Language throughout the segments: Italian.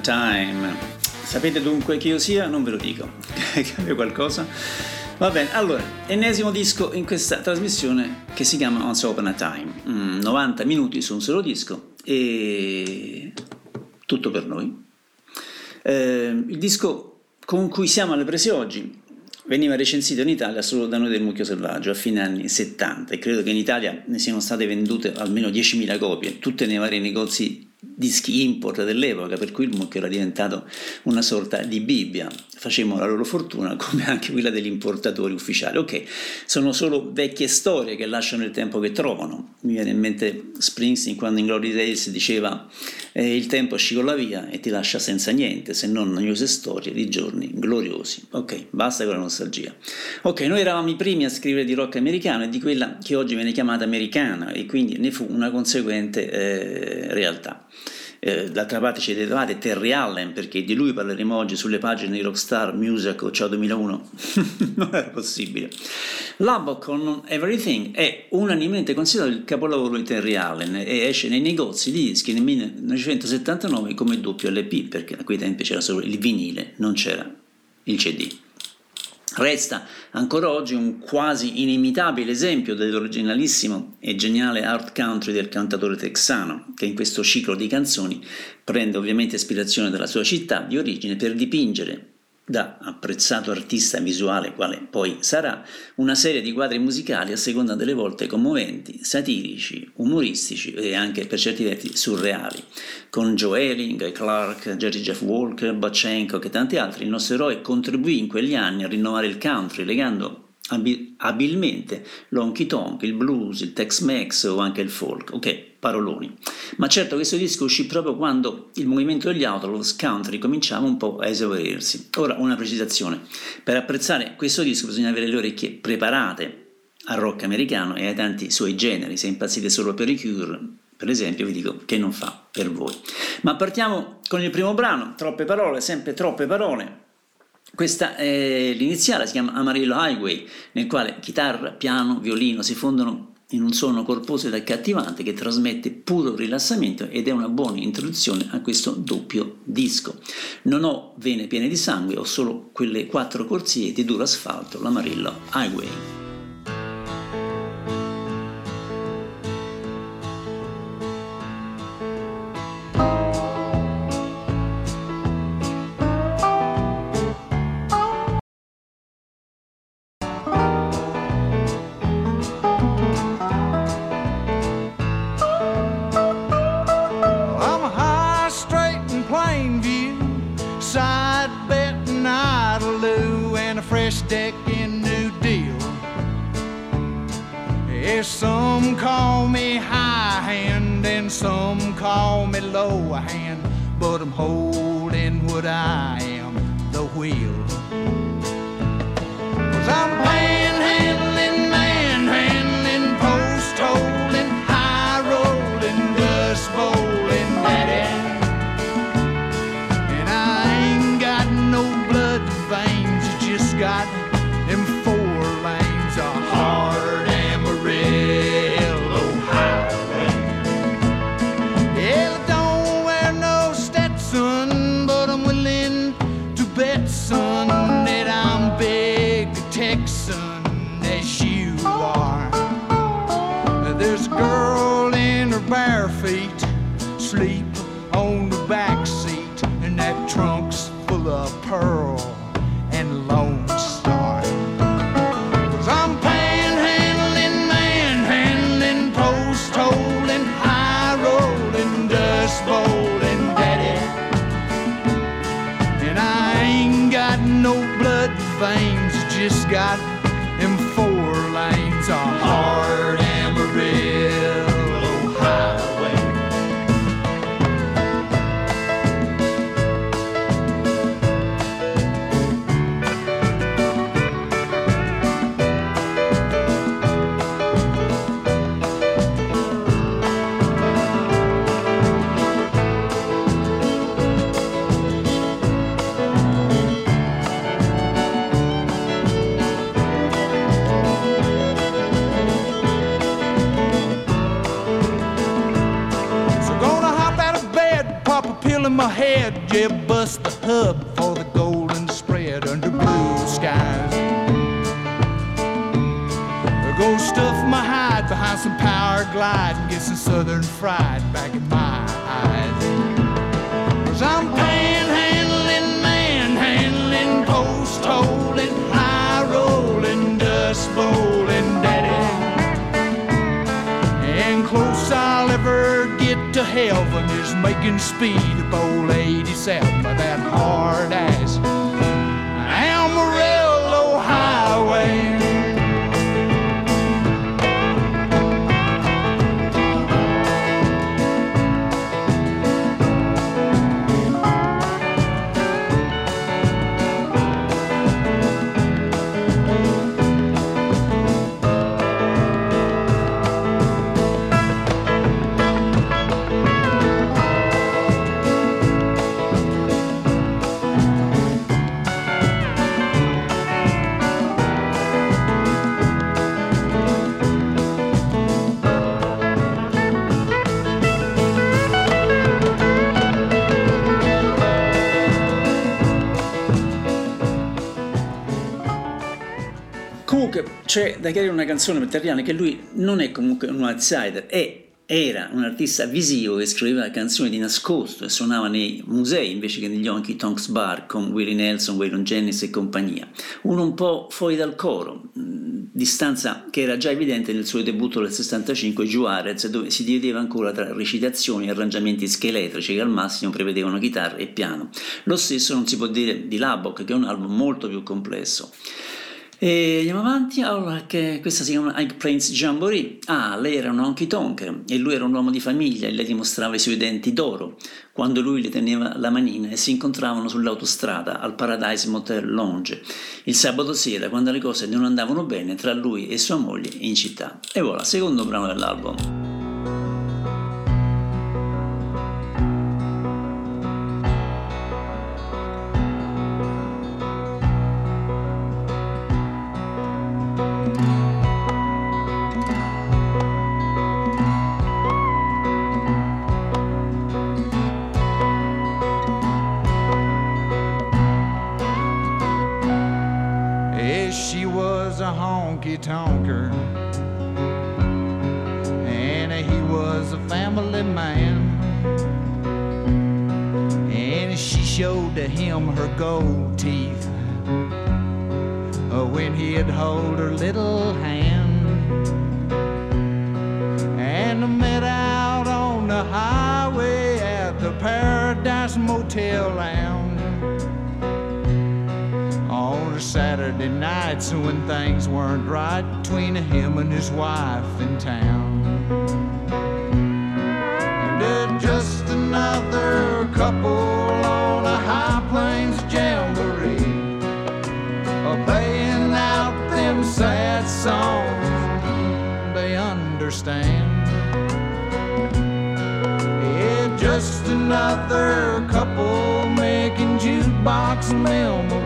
Time. Sapete dunque chi io sia? Non ve lo dico. Cambia qualcosa? Va bene, allora, ennesimo disco in questa trasmissione che si chiama Once Upon a Time. Mm, 90 minuti su un solo disco e tutto per noi. Eh, il disco con cui siamo alle prese oggi veniva recensito in Italia solo da noi del Mucchio Selvaggio a fine anni 70 e credo che in Italia ne siano state vendute almeno 10.000 copie, tutte nei vari negozi dischi import dell'epoca, per cui il mucchio era diventato una sorta di Bibbia. Facemmo la loro fortuna come anche quella degli importatori ufficiali. Ok, sono solo vecchie storie che lasciano il tempo che trovano. Mi viene in mente Springsteen quando in Glory Days diceva eh, il tempo scivola via e ti lascia senza niente, se non noiose storie di giorni gloriosi. Ok, basta con la nostalgia. Ok, noi eravamo i primi a scrivere di rock americano e di quella che oggi viene chiamata americana e quindi ne fu una conseguente eh, realtà. Eh, d'altra parte ci dettate Terry Allen perché di lui parleremo oggi sulle pagine di Rockstar Music o Ciao 2001 non era possibile. Lubbock con Everything è unanimemente considerato il capolavoro di Terry Allen e esce nei negozi di dischi nel 1979 come doppio LP perché a quei tempi c'era solo il vinile non c'era il CD Resta ancora oggi un quasi inimitabile esempio dell'originalissimo e geniale art country del cantatore texano, che in questo ciclo di canzoni prende ovviamente ispirazione dalla sua città di origine per dipingere da apprezzato artista visuale quale poi sarà, una serie di quadri musicali a seconda delle volte commoventi, satirici, umoristici e anche per certi versi surreali. Con Joe Elling, Clark, Jerry Jeff Walker, Bachenko e tanti altri, il nostro eroe contribuì in quegli anni a rinnovare il country legando abilmente l'honky tonk, il blues, il Tex-Mex o anche il folk. Ok, paroloni. Ma certo questo disco uscì proprio quando il movimento degli Outlaws country cominciava un po' a esaurirsi. Ora una precisazione. Per apprezzare questo disco bisogna avere le orecchie preparate al rock americano e ai tanti suoi generi. Se impazzite solo per i Cure, per esempio, vi dico che non fa per voi. Ma partiamo con il primo brano, troppe parole, sempre troppe parole. Questa è l'iniziale, si chiama Amarillo Highway, nel quale chitarra, piano, violino si fondono in un suono corposo ed accattivante che trasmette puro rilassamento ed è una buona introduzione a questo doppio disco. Non ho vene piene di sangue, ho solo quelle quattro corsie di duro asfalto, l'Amarillo Highway. deck in New Deal. Yeah, some call me high hand and some call me low hand, but I'm holding what I am, the wheel. Hub for the golden spread under blue skies. Go stuff my hide behind some power glide and get some southern fried back in my eyes. Cause I'm panhandling, manhandling, post holding, high rolling, dust bowling, daddy. And close I'll ever get to heaven is making speed. Up old 87 by that hard ass c'è da chiarire una canzone per Terriani che lui non è comunque un outsider, è era un artista visivo che scriveva canzoni di nascosto e suonava nei musei invece che negli Honky Tonks Bar con Willie Nelson, Waylon Jennings e compagnia. Uno un po' fuori dal coro, distanza che era già evidente nel suo debutto del 65 Juarez, dove si divideva ancora tra recitazioni e arrangiamenti scheletrici che al massimo prevedevano chitarra e piano. Lo stesso non si può dire di Labok, che è un album molto più complesso. E andiamo avanti, allora che questa si chiama Ike Prince Jamboree. Ah, lei era un honky tonk e lui era un uomo di famiglia e lei dimostrava i suoi denti d'oro quando lui le teneva la manina e si incontravano sull'autostrada al Paradise Motel Lounge il sabato sera quando le cose non andavano bene tra lui e sua moglie in città. E voilà, secondo brano dell'album. Nights when things weren't right between him and his wife in town. And they're just another couple on a high plains jamboree, playing out them sad songs they understand. Yeah, just another couple making jukebox memories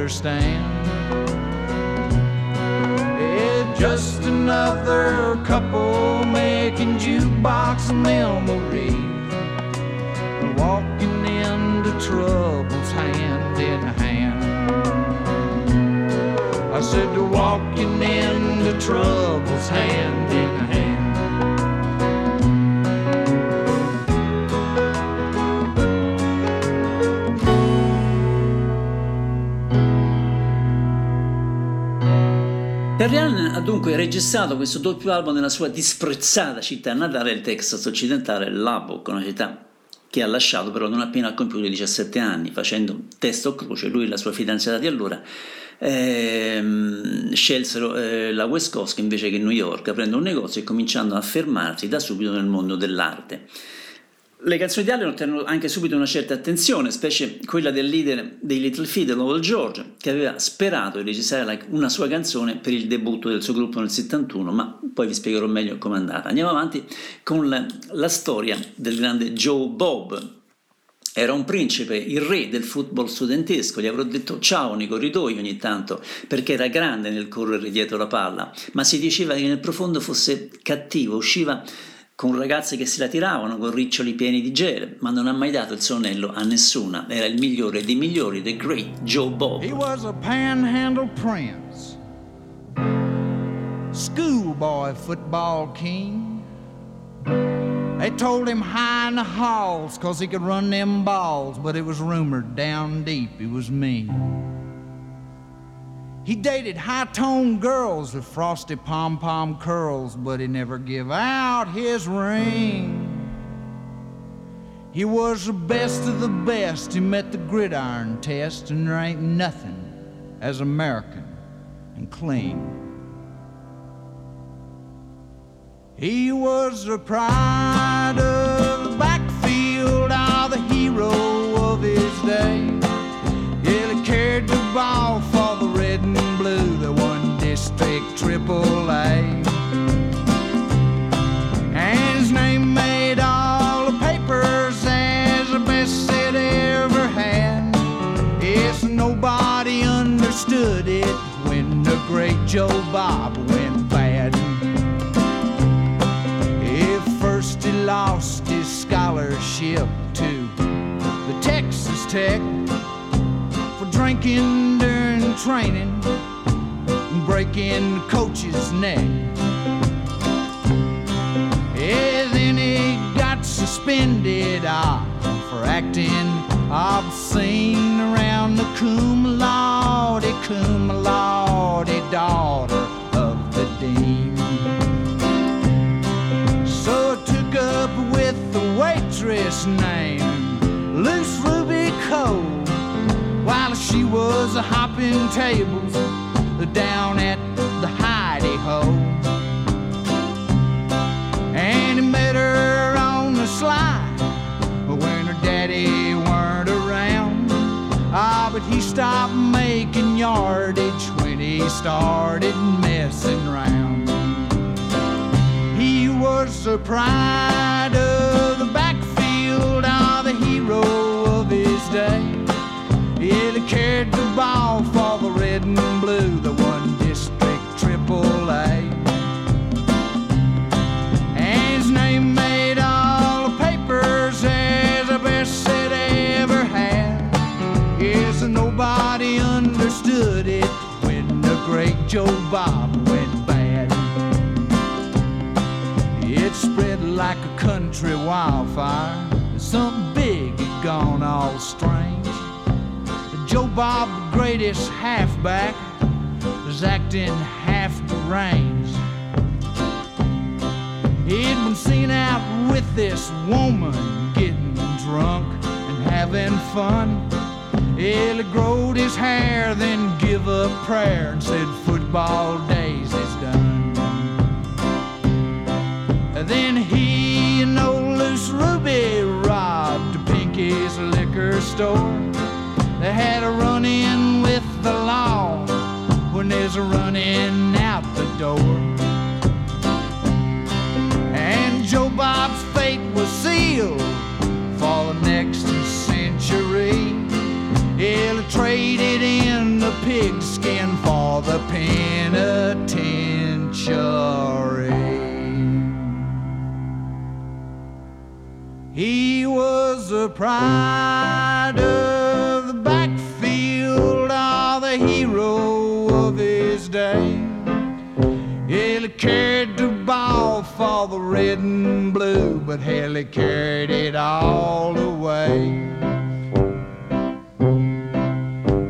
understand. Yeah, just another couple making jukebox memories, walking into troubles hand in hand. I said, walking into troubles hand in Allen ha dunque registrato questo doppio album nella sua disprezzata città natale, il Texas occidentale, Lubbock, una città che ha lasciato però non appena compiuto 17 anni, facendo testo croce, lui e la sua fidanzata di allora ehm, scelsero eh, la West Coast invece che New York, aprendo un negozio e cominciando a affermarsi da subito nel mondo dell'arte. Le canzoni di Allen ottengono anche subito una certa attenzione, specie quella del leader dei Little Feat, Lowell George, che aveva sperato di registrare una sua canzone per il debutto del suo gruppo nel 71, ma poi vi spiegherò meglio com'è andata. Andiamo avanti con la, la storia del grande Joe Bob. Era un principe, il re del football studentesco, gli avrò detto ciao nei corridoi ogni tanto, perché era grande nel correre dietro la palla, ma si diceva che nel profondo fosse cattivo, usciva con ragazze che si la tiravano con riccioli pieni di gele, ma non ha mai dato il suo anello a nessuna. Era il migliore dei migliori, the great Joe Bob. He was a panhandle prince, schoolboy football king. They told him high in the halls cause he could run them balls, but it was rumored down deep he was mean. He dated high toned girls with frosty pom pom curls, but he never give out his ring. He was the best of the best. He met the gridiron test, and there ain't nothing as American and clean. He was the pride of the backfield, all the hero of his day. Yeah, he carried the ball district triple A. And his name made all the papers as the best it ever had. Yes, nobody understood it when the great Joe Bob went bad. If first he lost his scholarship to the Texas Tech for drinking during training breaking the coach's neck. Yeah, then he got suspended ah, for acting obscene around the cum laude, cum laude daughter of the dean. So I took up with the waitress named Loose Ruby Cole while she was a hopping tables down at the Heidi Ho. And he met her on the slide when her daddy weren't around. Ah, but he stopped making yardage when he started messing around. He was the pride of the backfield, ah, the hero of his day. Yeah, he carried the ball for the red and blue, the one district triple A. And his name made all the papers as the best it ever had. Yes, and nobody understood it when the great Joe Bob went bad. It spread like a country wildfire. Something big had gone all strange. Joe Bob, the greatest halfback, was acting half the deranged. He'd been seen out with this woman, getting drunk and having fun. He growed his hair, then give up prayer and said, Football days is done. Then he and old Loose Ruby robbed Pinky's liquor store. They had a run in with the law when there's a run in out the door. And Joe Bob's fate was sealed for the next century. He'll traded in the pigskin for the penitentiary. He was a pride carried the ball for the red and blue, but hell, he carried it all away.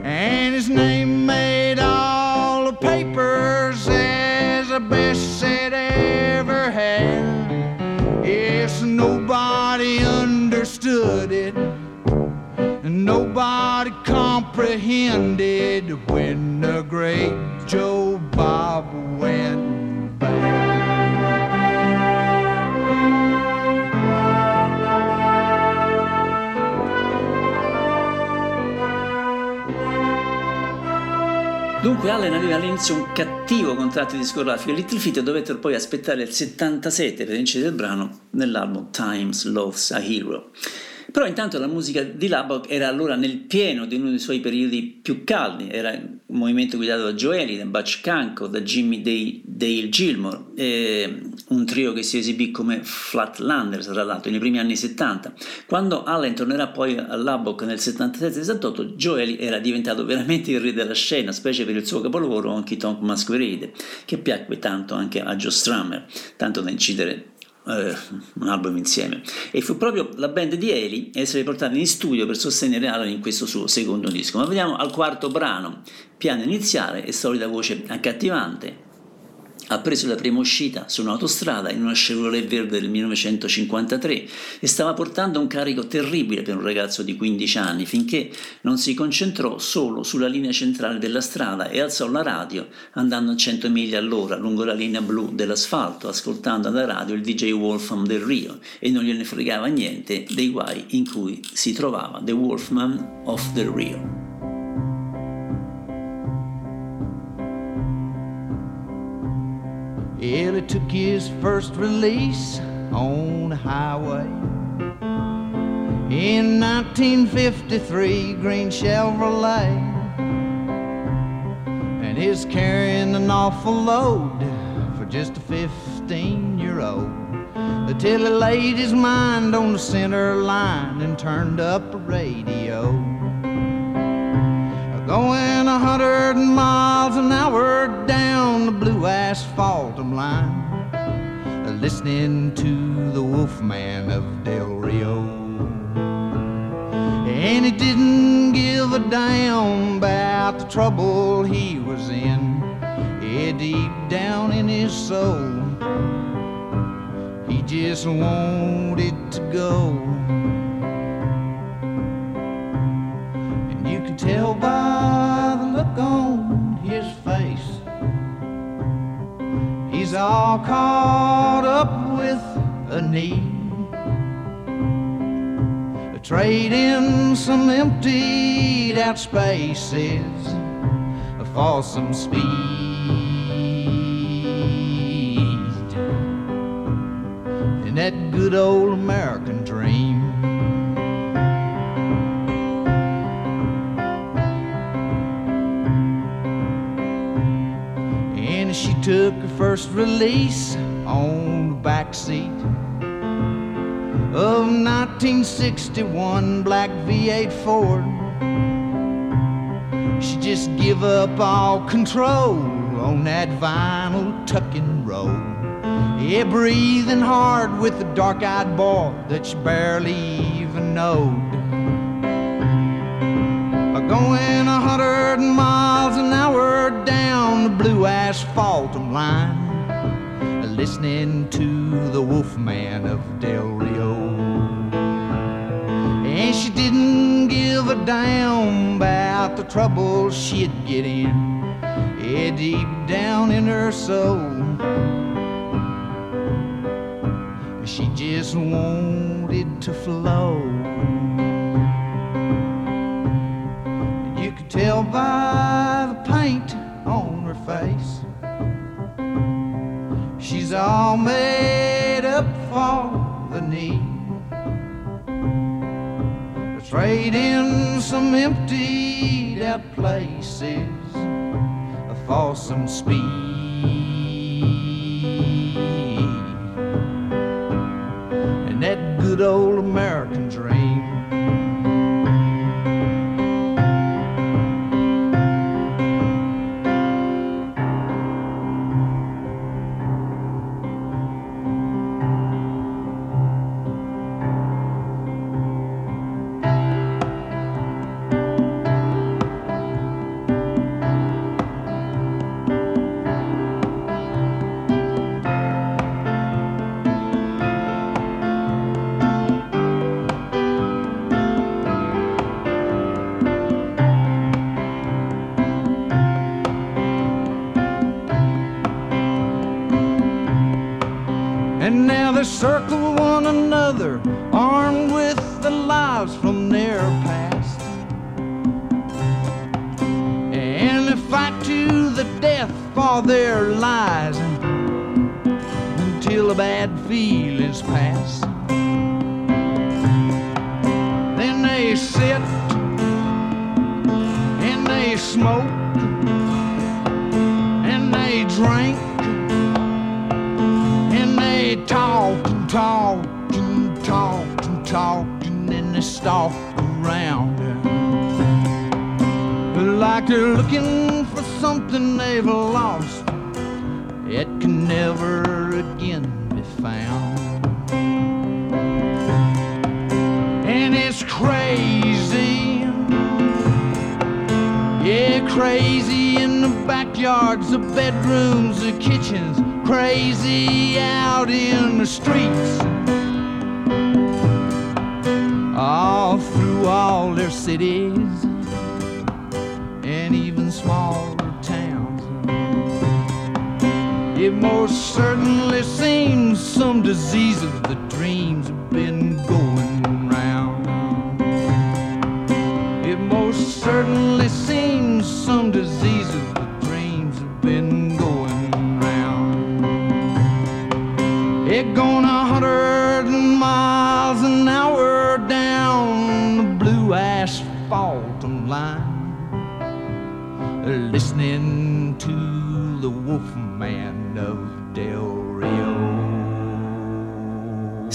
And his name made all the papers as the best it ever had. Yes, nobody understood it, and nobody comprehended when the great Joe Bob went Dunque Allen aveva all'inizio un cattivo contratto discografico e Little Feat dovettero poi aspettare il 77 per vincere il brano nell'album Times Loves a Hero. Però intanto la musica di Lubbock era allora nel pieno di uno dei suoi periodi più caldi, era un movimento guidato da Joeli, da Butch Canco, da Jimmy Dale, Gilmore, un trio che si esibì come Flatlanders tra l'altro nei primi anni 70. Quando Allen tornerà poi a Lubbock nel 77-78, Joeli era diventato veramente il re della scena, specie per il suo capolavoro Honky Tonk Masquerade, che piacque tanto anche a Joe Strummer, tanto da incidere eh, un album insieme. E fu proprio la band di Eli a essere portata in studio per sostenere Alan in questo suo secondo disco. Ma vediamo al quarto brano. Piano iniziale e solita voce accattivante ha preso la prima uscita su un'autostrada in una Chevrolet verde del 1953 e stava portando un carico terribile per un ragazzo di 15 anni finché non si concentrò solo sulla linea centrale della strada e alzò la radio andando a 100 miglia all'ora lungo la linea blu dell'asfalto ascoltando alla radio il DJ Wolfman del Rio e non gliene fregava niente dei guai in cui si trovava The Wolfman of the Rio. Ellie took his first release on the highway. In 1953, green Chevrolet. And he's carrying an awful load for just a 15 year old. Until he laid his mind on the center line and turned up the radio. Going a hundred miles an hour down the blue asphalt line, listening to the Wolfman of Del Rio. And he didn't give a damn about the trouble he was in. Yeah, deep down in his soul, he just wanted to go. And you can tell by the look on He's all caught up with a need. Trading some emptied out spaces for some speed. In that good old American dream. And she took her first release on the back seat of 1961 black V8 Ford. She just give up all control on that vinyl tucking road. Yeah, breathing hard with the dark-eyed boy that she barely even knowed. Going a hundred miles blue asphalt line, listening to the Wolfman of Del Rio. And she didn't give a damn about the trouble she'd get in, yeah, deep down in her soul. She just wanted to flow. You could tell by She's all made up for the need. to trade in some emptied out places for some speed. And that good old American they circle one another, armed with the lives from their past. And they fight to the death for their lies until the bad feelings pass. They're looking for something they've lost. It can never again be found. And it's crazy. Yeah crazy in the backyards the bedrooms the kitchens. Crazy out in the streets. All through all their cities most certainly seen some disease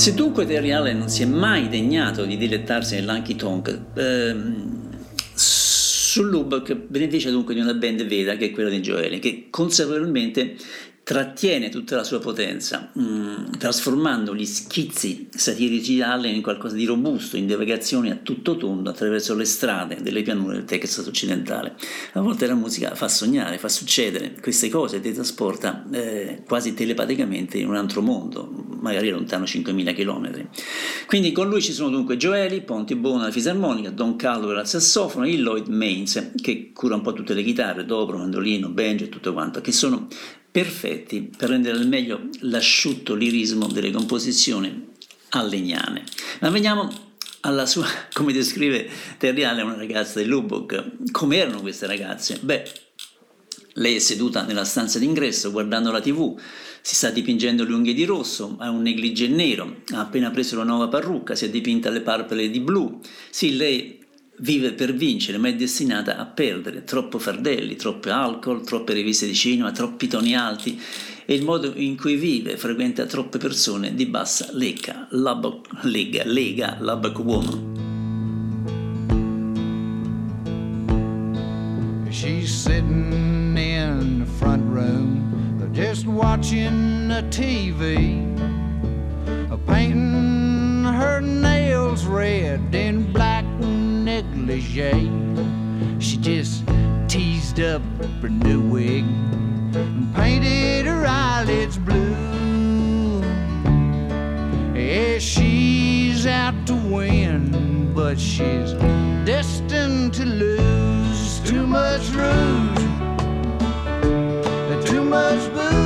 Se dunque Terry Allen non si è mai degnato di dilettarsi nell'Anky Tonk, ehm, sul Lubbock beneficia dunque di una band vera che è quella di Joel, che consapevolmente trattiene tutta la sua potenza, mh, trasformando gli schizzi satirici di Allen in qualcosa di robusto, in divagazioni a tutto tondo attraverso le strade delle pianure del Texas occidentale. A volte la musica fa sognare, fa succedere queste cose, ti trasporta eh, quasi telepaticamente in un altro mondo, magari lontano 5.000 km. Quindi con lui ci sono dunque Joeli, Ponti Bono alla fisarmonica, Don Caldwell al sassofono e Lloyd Maines che cura un po' tutte le chitarre, dobro, mandolino, banjo e tutto quanto, che sono perfetti per rendere al meglio l'asciutto lirismo delle composizioni allegnane. Ma veniamo alla sua, come descrive Terry Allen, una ragazza del Lubbock. Come erano queste ragazze? Beh, lei è seduta nella stanza d'ingresso guardando la tv, si sta dipingendo le unghie di rosso, ha un negligé nero, ha appena preso la nuova parrucca, si è dipinta le palpebre di blu. Sì, lei vive per vincere, ma è destinata a perdere. Troppo fardelli, troppo alcol, troppe riviste di cinema, troppi toni alti e il modo in cui vive frequenta troppe persone di bassa lega, Lubbock, lega, lega Lubbock Woman. She's sitting in the front room, just watching the TV, painting her nails red and black negligee. She just teased up her new wig and painted her eyelids blue. Yeah, she's out to win, but she's destined to lose. Too much rouge, too much booze.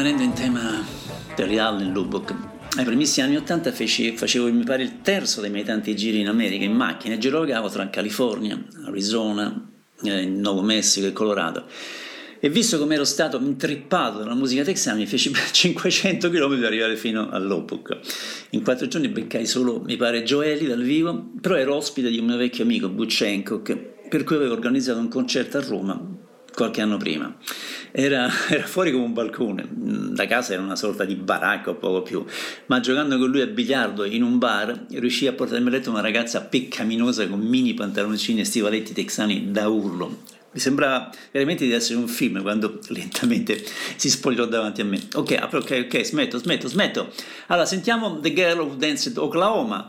Rimanendo in tema del Allen Lubbock, ai primissimi anni 80 feci, facevo mi pare il terzo dei miei tanti giri in America in macchina e girogavo tra California, Arizona, eh, Nuovo Messico e Colorado. E visto come ero stato intrippato dalla musica texana, mi feci per 500 km per arrivare fino a Lubbock. In quattro giorni beccai solo, mi pare, Joeli dal vivo, però ero ospite di un mio vecchio amico, Butch Hancock, per cui avevo organizzato un concerto a Roma qualche anno prima. Era, era, fuori come un balcone, la casa era una sorta di baracca o poco più, ma giocando con lui a biliardo in un bar riuscì a portarmi a letto una ragazza peccaminosa con mini pantaloncini e stivaletti texani da urlo. Mi sembrava veramente di essere un film quando lentamente si spogliò davanti a me. Ok, ok, ok, smetto, smetto, smetto. Allora, sentiamo The Girl Who Danced Oklahoma.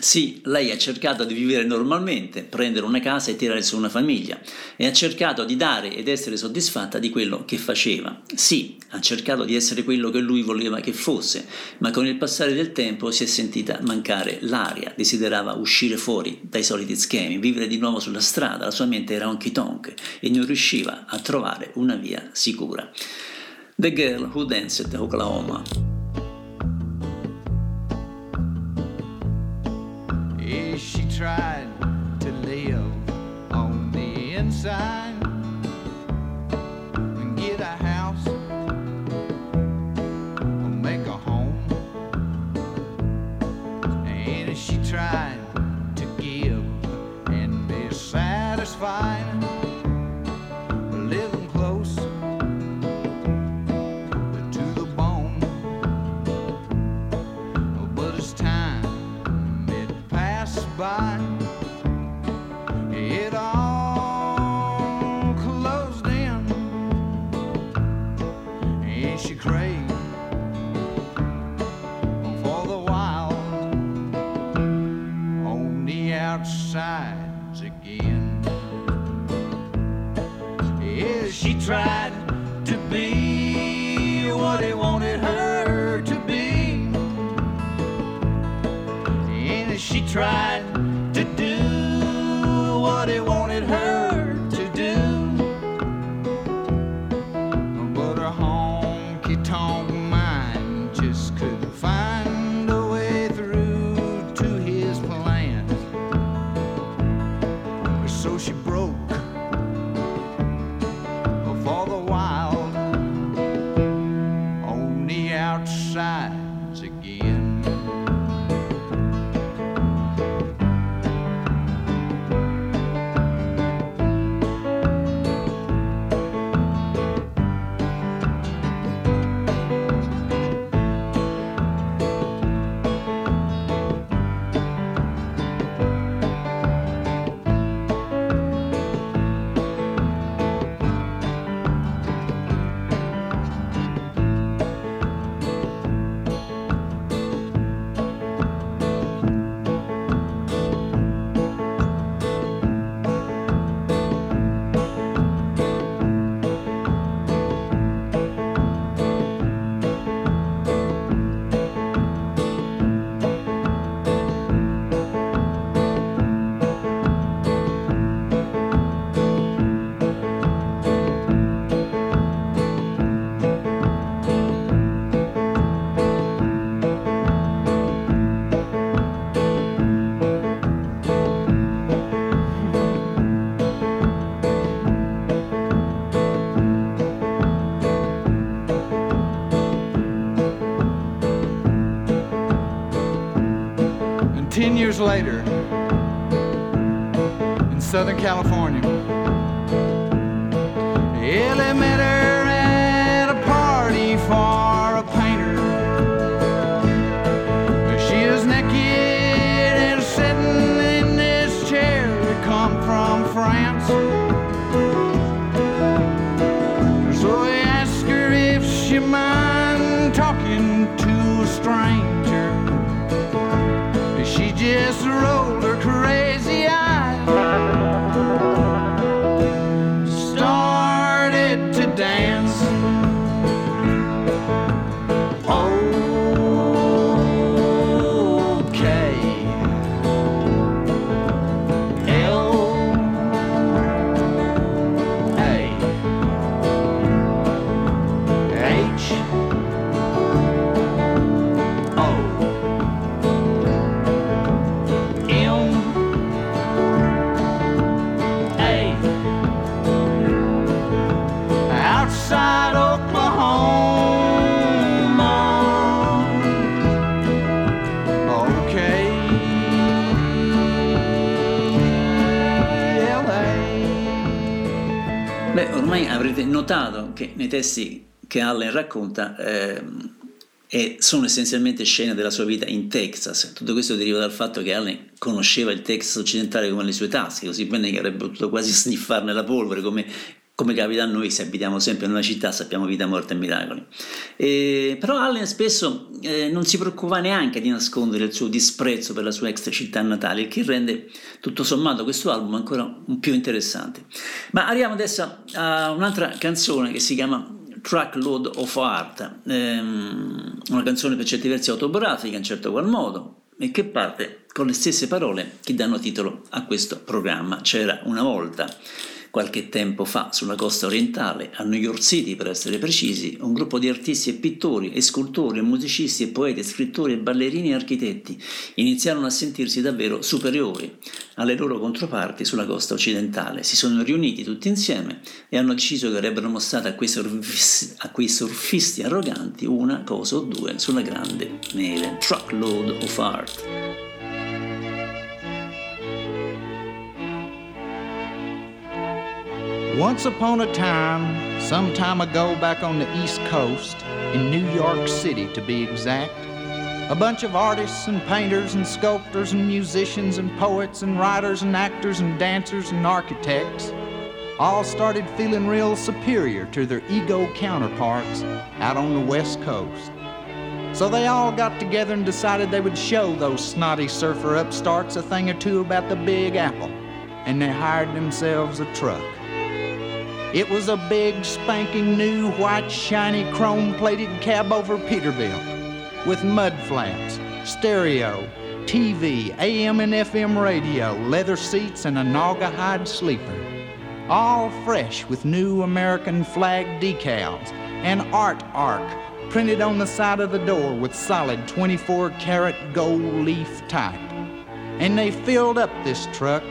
Sì, lei ha cercato di vivere normalmente, prendere una casa e tirare su una famiglia e ha cercato di dare ed essere soddisfatta di quello che faceva. Sì, ha cercato di essere quello che lui voleva che fosse, ma con il passare del tempo si è sentita mancare l'aria, desiderava uscire fuori dai soliti schemi, vivere di nuovo sulla strada, la sua mente era honky tonk e non riusciva a trovare una via sicura. The Girl Who Danced Oklahoma. Yeah, she tried to live on the inside tried to be what he wanted her to be. And she tried California. Nei testi che Allen racconta ehm, e sono essenzialmente scene della sua vita in Texas. Tutto questo deriva dal fatto che Allen conosceva il Texas occidentale come le sue tasche, così bene che avrebbe potuto quasi sniffarne la polvere, come, come capita a noi se abitiamo sempre in una città, sappiamo vita, morte e miracoli. E, però Allen spesso eh, non si preoccupa neanche di nascondere il suo disprezzo per la sua ex città natale, il che rende tutto sommato questo album ancora più interessante. Ma arriviamo adesso a un'altra canzone che si chiama Truckload of Art, ehm, una canzone per certi versi autobiografica in certo qual modo e che parte con le stesse parole che danno titolo a questo programma. C'era una volta, qualche tempo fa, sulla costa orientale, a New York City per essere precisi, un gruppo di artisti e pittori e scultori e musicisti e poeti, e scrittori e ballerini e architetti iniziarono a sentirsi davvero superiori alle loro controparti sulla costa occidentale. Si sono riuniti tutti insieme e hanno deciso che avrebbero mostrato a quei, surfisti, a quei surfisti arroganti una cosa o due sulla grande neve. Truckload of Art. Once upon a time, some time ago back on the East Coast, in New York City to be exact, a bunch of artists and painters and sculptors and musicians and poets and writers and actors and dancers and architects all started feeling real superior to their ego counterparts out on the West Coast. So they all got together and decided they would show those snotty surfer upstarts a thing or two about the Big Apple, and they hired themselves a truck. It was a big, spanking new, white, shiny, chrome plated cab over Peterbilt with mud flaps, stereo, TV, AM and FM radio, leather seats, and a Naugahyde sleeper. All fresh with new American flag decals and art arc printed on the side of the door with solid 24 karat gold leaf type. And they filled up this truck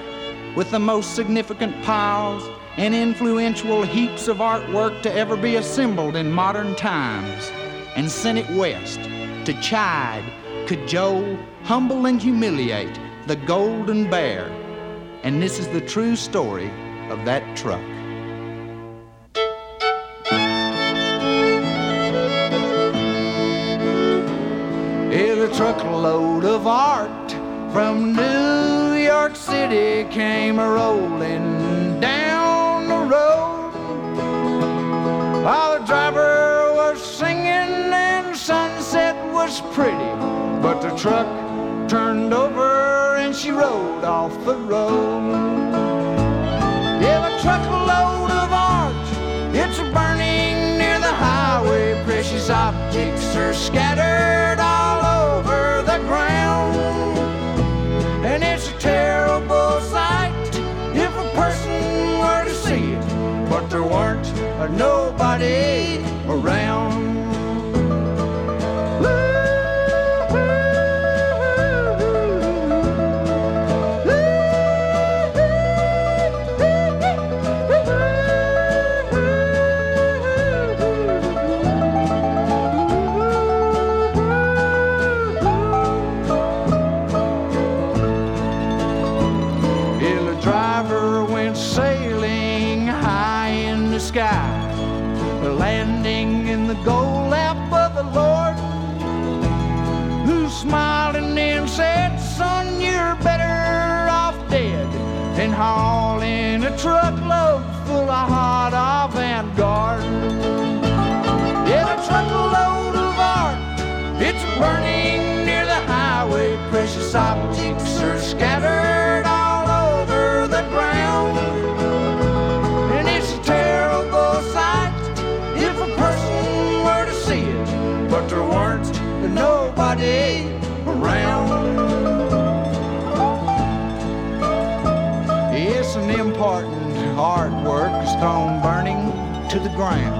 with the most significant piles and influential heaps of artwork to ever be assembled in modern times, and sent it west to chide, cajole, humble, and humiliate the Golden Bear. And this is the true story of that truck. Is a truckload of art from New York City came a rolling While the driver was singing and sunset was pretty, but the truck turned over and she rode off the road. Yeah, a truckload of art, it's burning near the highway. Precious objects are scattered nobody around. Artwork is thrown burning to the ground.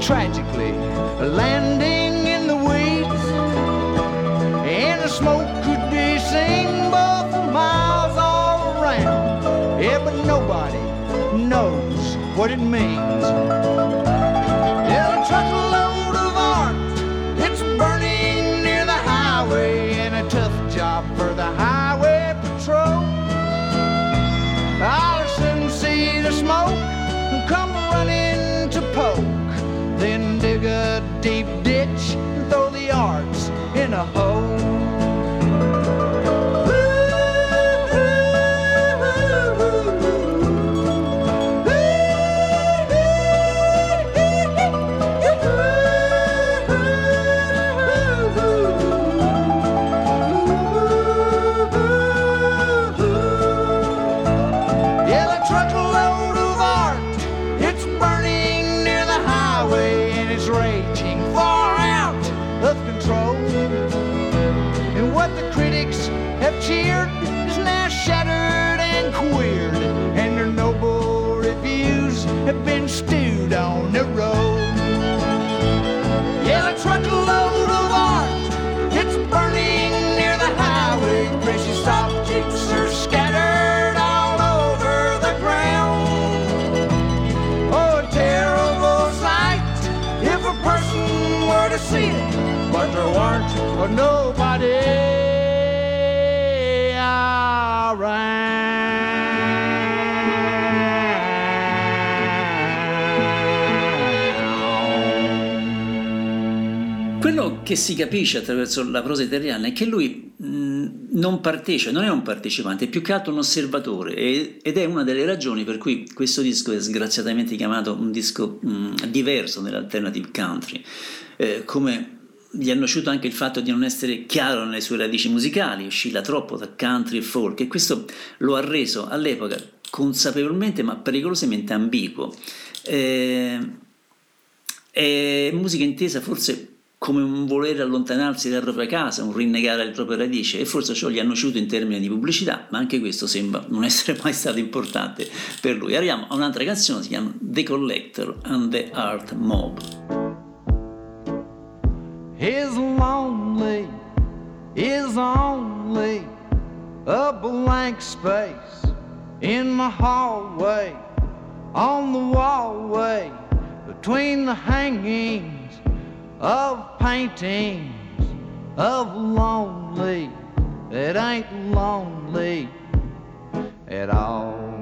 Tragically, landing in the weeds, and the smoke could be seen both for miles all around. Yeah, but nobody knows what it means. In a hole. Weren't nobody around. Quello che si capisce attraverso la prosa italiana è che lui mh, non partecipa, non è un partecipante, è più che altro un osservatore ed è una delle ragioni per cui questo disco è sgraziatamente chiamato un disco mh, diverso nell'alternative country, Eh, come gli è nociuto anche il fatto di non essere chiaro nelle sue radici musicali, oscilla troppo tra country e folk e questo lo ha reso all'epoca consapevolmente ma pericolosamente ambiguo. Eh, è musica intesa forse come un voler allontanarsi dalla propria casa, un rinnegare le proprie radici e forse ciò gli ha nociuto in termini di pubblicità, ma anche questo sembra non essere mai stato importante per lui. Arriviamo a un'altra canzone, si chiama The Collector and the Art Mob. Is lonely is only a blank space in the hallway on the wallway between the hangings of paintings of lonely that ain't lonely at all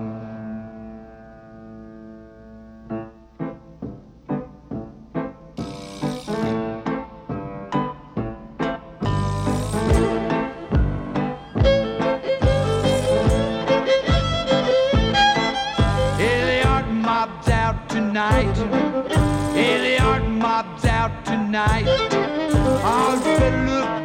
right. Hey, the art mob's out tonight. I'll look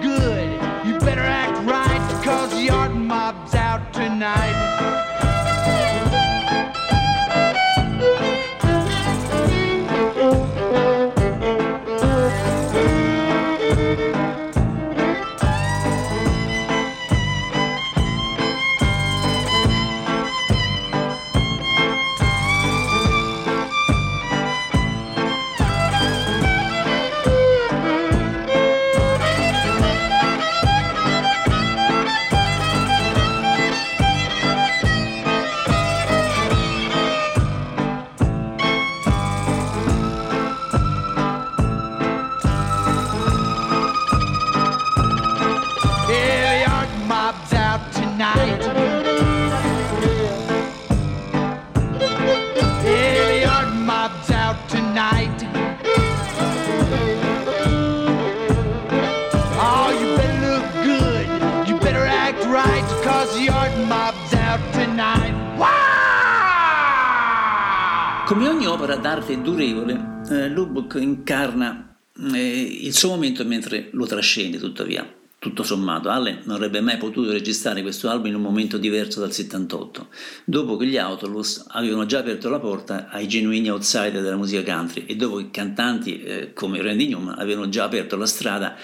il suo momento mentre lo trascende, tuttavia. Tutto sommato, Allen non avrebbe mai potuto registrare questo album in un momento diverso dal 78, dopo che gli Outlaws avevano già aperto la porta ai genuini outsider della musica country e dopo che cantanti eh, come Randy Newman avevano già aperto la strada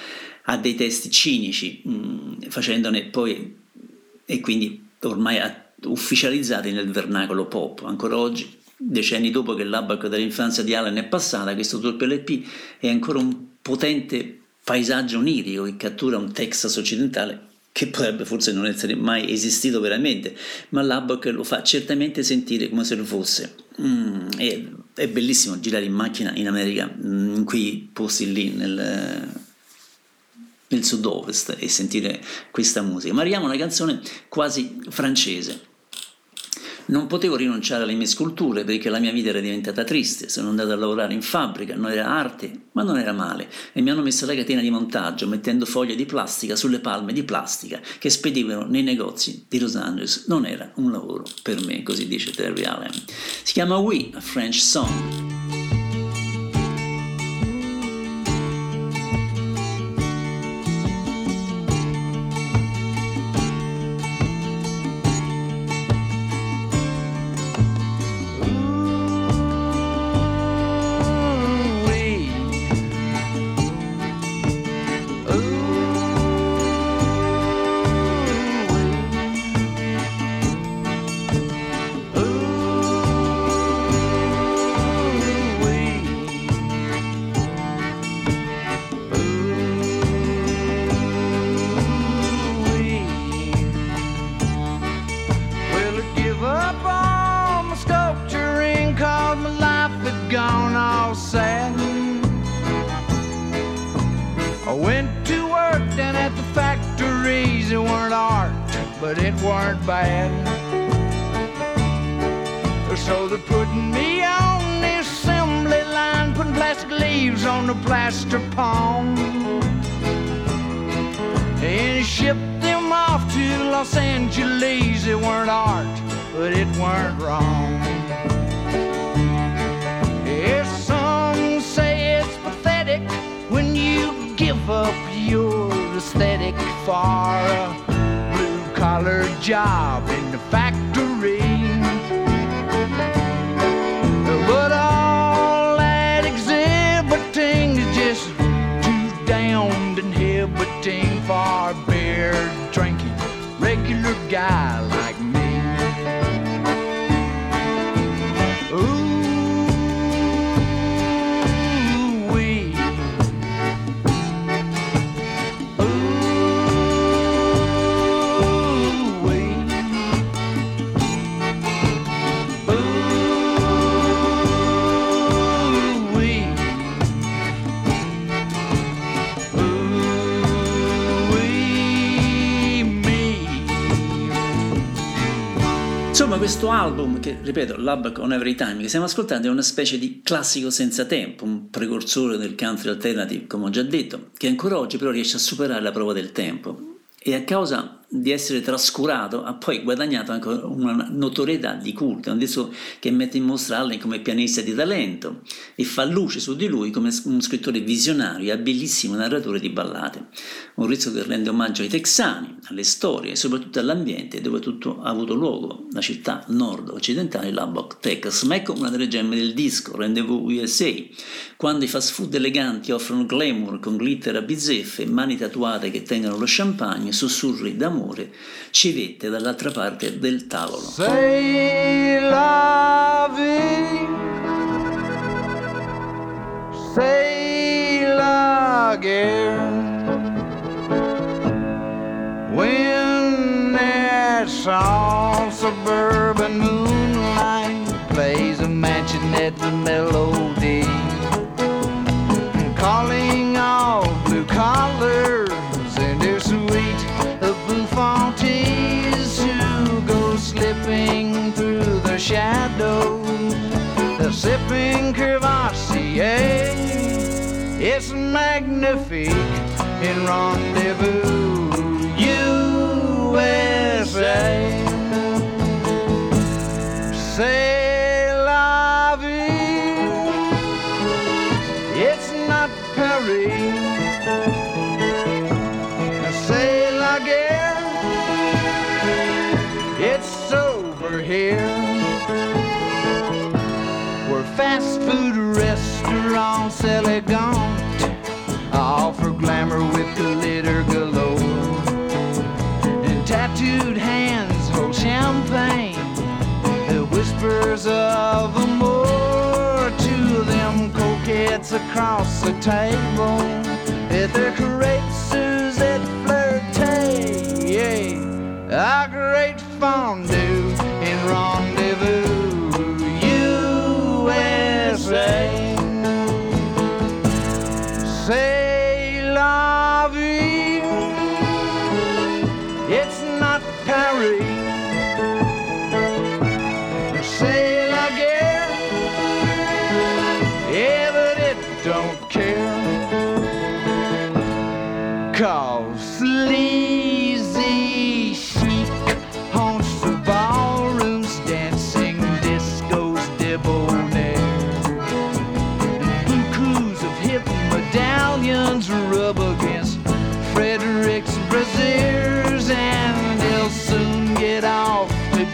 a dei testi cinici, mh, mm, facendone poi e quindi ormai ufficializzati nel vernacolo pop. Ancora oggi, decenni dopo che l'abaco dell'infanzia di Allen è passata, questo doppio LP è ancora un potente paesaggio onirico che cattura un Texas occidentale che potrebbe forse non essere mai esistito veramente, ma l'Abbock lo fa certamente sentire come se lo fosse. Mm, è, è, bellissimo girare in macchina in America, mm, in quei posti lì nel, nel sud-ovest e sentire questa musica. Ma arriviamo a una canzone quasi francese. Non potevo rinunciare alle mie sculture perché la mia vita era diventata triste, sono andato a lavorare in fabbrica, non era arte, ma non era male, e mi hanno messo la catena di montaggio mettendo foglie di plastica sulle palme di plastica che spedivano nei negozi di Los Angeles. Non era un lavoro per me, così dice Terry Allen. Si chiama We, a French Song. qui le gale questo album, che ripeto, Lab on Every Time, che stiamo ascoltando, è una specie di classico senza tempo, un precursore del country alternative, come ho già detto, che ancora oggi però riesce a superare la prova del tempo. E a causa di essere trascurato ha poi guadagnato anche una notorietà di culto, un disco che mette in mostra Allen come pianista di talento e fa luce su di lui come un scrittore visionario e abilissimo narratore di ballate. Un disco che rende omaggio ai texani, alle storie e soprattutto all'ambiente dove tutto ha avuto luogo, la città nord-occidentale Lubbock, Texas. Ma ecco una delle gemme del disco, Rendezvous USA, quando i fast food eleganti offrono glamour con glitter a bizzeffe, mani tatuate che tengono lo champagne, sussurri d'amore d'amore civette dall'altra parte del tavolo. Say la vie, say la. When that soft suburban moonlight plays a mansion at the melody, sipping Curvassier. It's magnifique in rendezvous, USA. C'est la vie. It's not Paris. Food restaurants elegant offer glamour with glitter galore. And tattooed hands hold champagne that whispers of amour to them coquettes across the table. At their caresses that flirtate, yeah, a great fondue in rendezvous,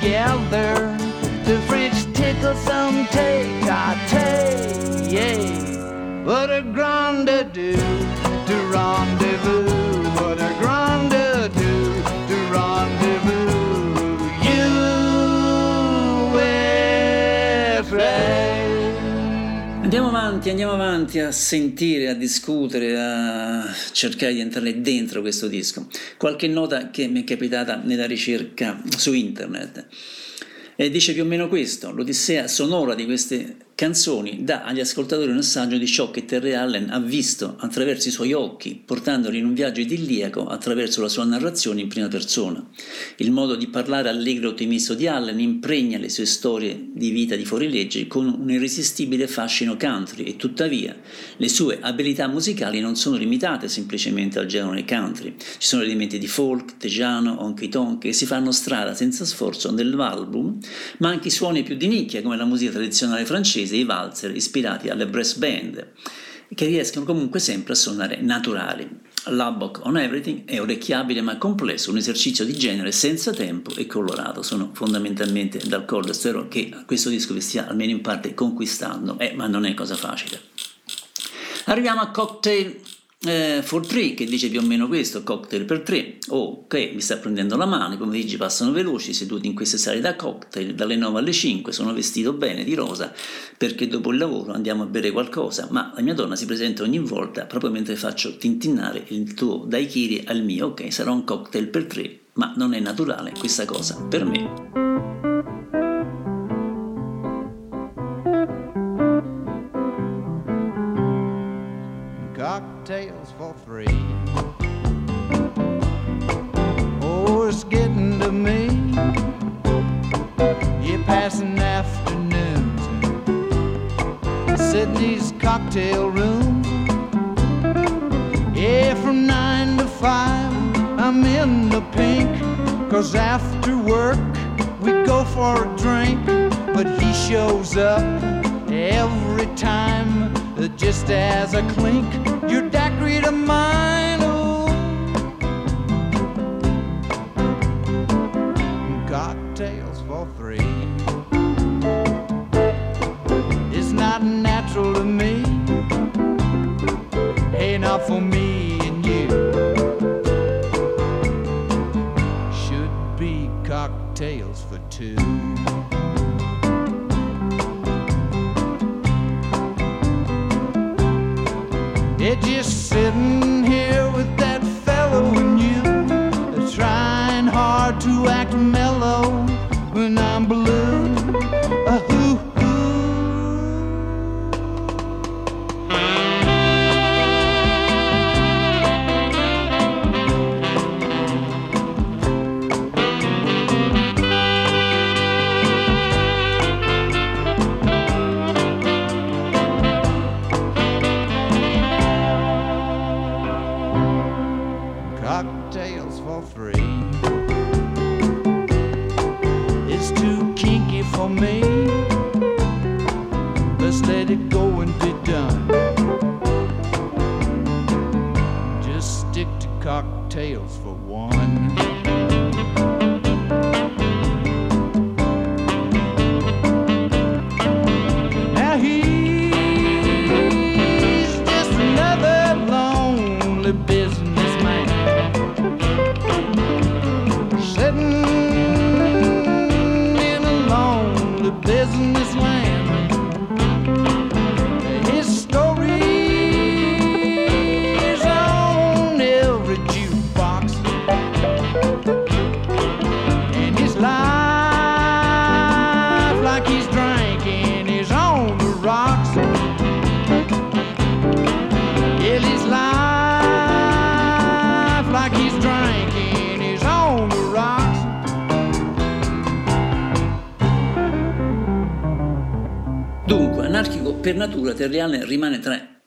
together. The fridge tickles Andiamo avanti, a sentire, a discutere, a cercare di entrare dentro questo disco. Qualche nota che mi è capitata nella ricerca su internet. E dice più o meno questo, l'odissea sonora di queste canzoni dà agli ascoltatori un assaggio di ciò che Terry Allen ha visto attraverso i suoi occhi, portandoli in un viaggio idilliaco attraverso la sua narrazione in prima persona. Il modo di parlare allegro e ottimista di Allen impregna le sue storie di vita di fuorilegge con un irresistibile fascino country e tuttavia le sue abilità musicali non sono limitate semplicemente al genere country. Ci sono elementi di folk, tegiano, honky tonk che si fanno strada senza sforzo nell'album, ma anche suoni più di nicchia come la musica tradizionale francese i valzer ispirati alle brass band, che riescono comunque sempre a suonare naturali. Lubbock on Everything è orecchiabile ma complesso, un esercizio di genere senza tempo e colorato. Sono fondamentalmente d'accordo, spero che questo disco vi stia almeno in parte conquistando, eh, ma non è cosa facile. Arriviamo a Cocktail eh, for 3 che dice più o meno questo, cocktail per 3, oh, ok, mi sta prendendo la mano, i pomeriggi passano veloci, seduti in queste sale da cocktail, dalle 9 alle 5, sono vestito bene di rosa perché dopo il lavoro andiamo a bere qualcosa, ma la mia donna si presenta ogni volta proprio mentre faccio tintinnare il tuo daiquiri al mio, ok, sarà un cocktail per 3, ma non è naturale questa cosa per me. These cocktail room. Yeah, from nine to five, I'm in the pink. Cause after work, we go for a drink. But he shows up every time uh, just as a clink your daiquiri to mine. Oh. Cocktails for three. It's not natural to me. Hey, not for me and you. Should be cocktails for two. They're just sitting cocktails for three. It's too kinky for me. Let's let it go and be done. Just stick to cocktails Terry Allen rimane tra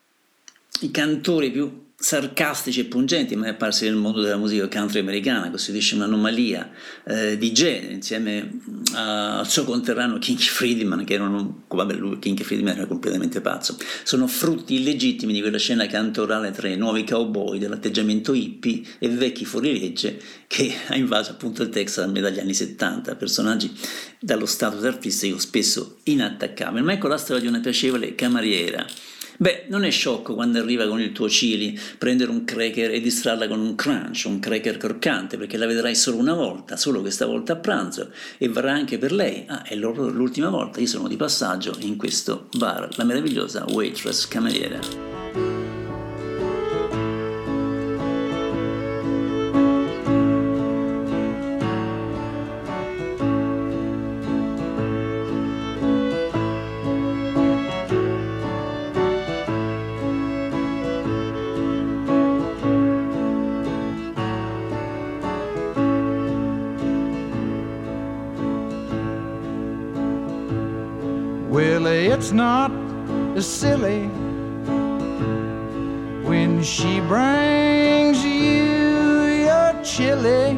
i cantori più sarcastici e pungenti mai apparsi nel mondo della musica country americana, costituisce un'anomalia eh, di genere insieme a- al suo conterraneo King Friedman, che erano, vabbè, lui, King Friedman era completamente pazzo, sono frutti illegittimi di quella scena cantorale tra i nuovi cowboy dell'atteggiamento hippie e vecchi fuorilegge che ha invaso appunto il Texas a metà degli anni 70, personaggi dallo status artistico spesso inattaccabili. Ma ecco la storia di una piacevole cameriera. Beh, non è sciocco quando arriva con il tuo chili prendere un cracker e distrarla con un crunch, un cracker croccante, perché la vedrai solo una volta, solo questa volta a pranzo, e varrà anche per lei. Ah, è l'ultima volta, io sono di passaggio in questo bar, la meravigliosa waitress cameriera. Silly when she brings you your chili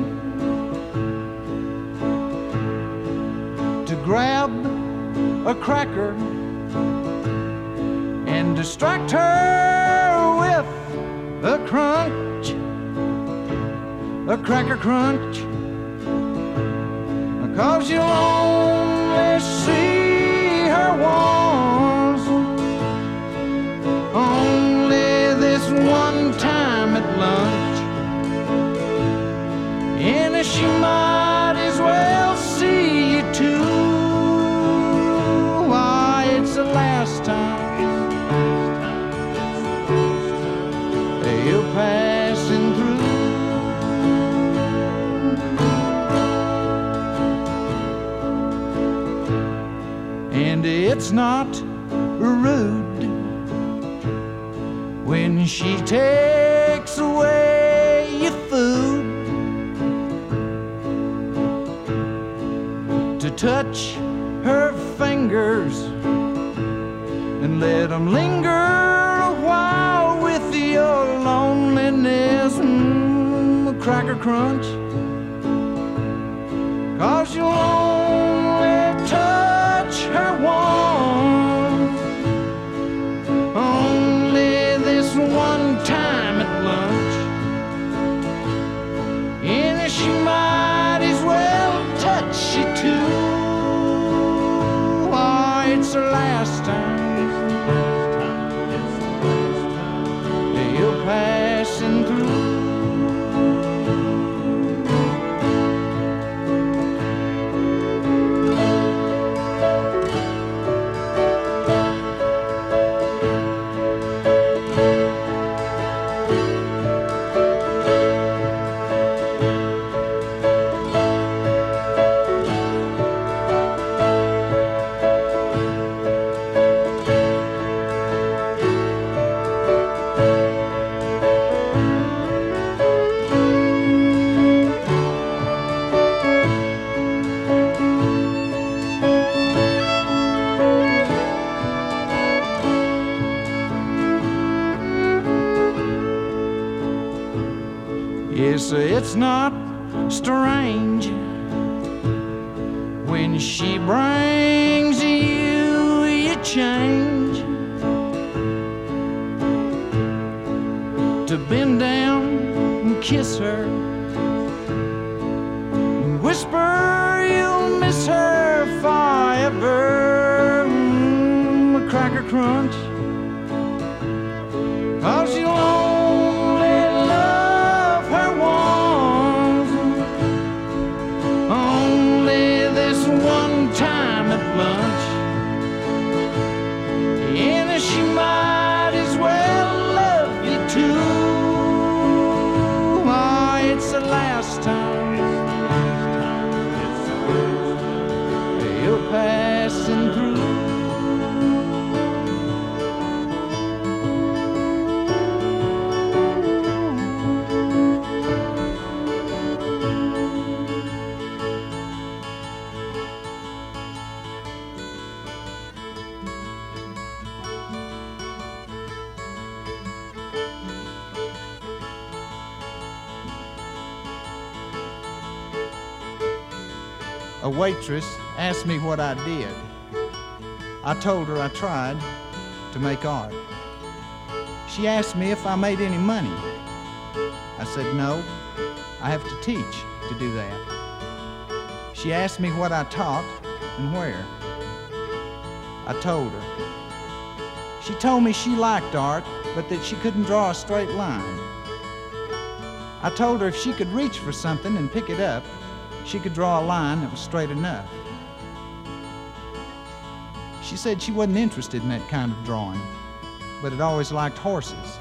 to grab a cracker and distract her with a crunch, a cracker crunch. Cause you'll only see her once. One time at lunch. And she might as well see you too. Why, it's the last time you're passing through. and it's not when she takes away your food to touch her fingers and let them linger a while with your loneliness mm, a cracker crunch. Cause you'll waitress asked me what I did. I told her I tried to make art. She asked me if I made any money. I said no, I have to teach to do that. She asked me what I taught and where. I told her. She told me she liked art, but that she couldn't draw a straight line. I told her if she could reach for something and pick it up, she could draw a line that was straight enough. She said she wasn't interested in that kind of drawing, but had always liked horses.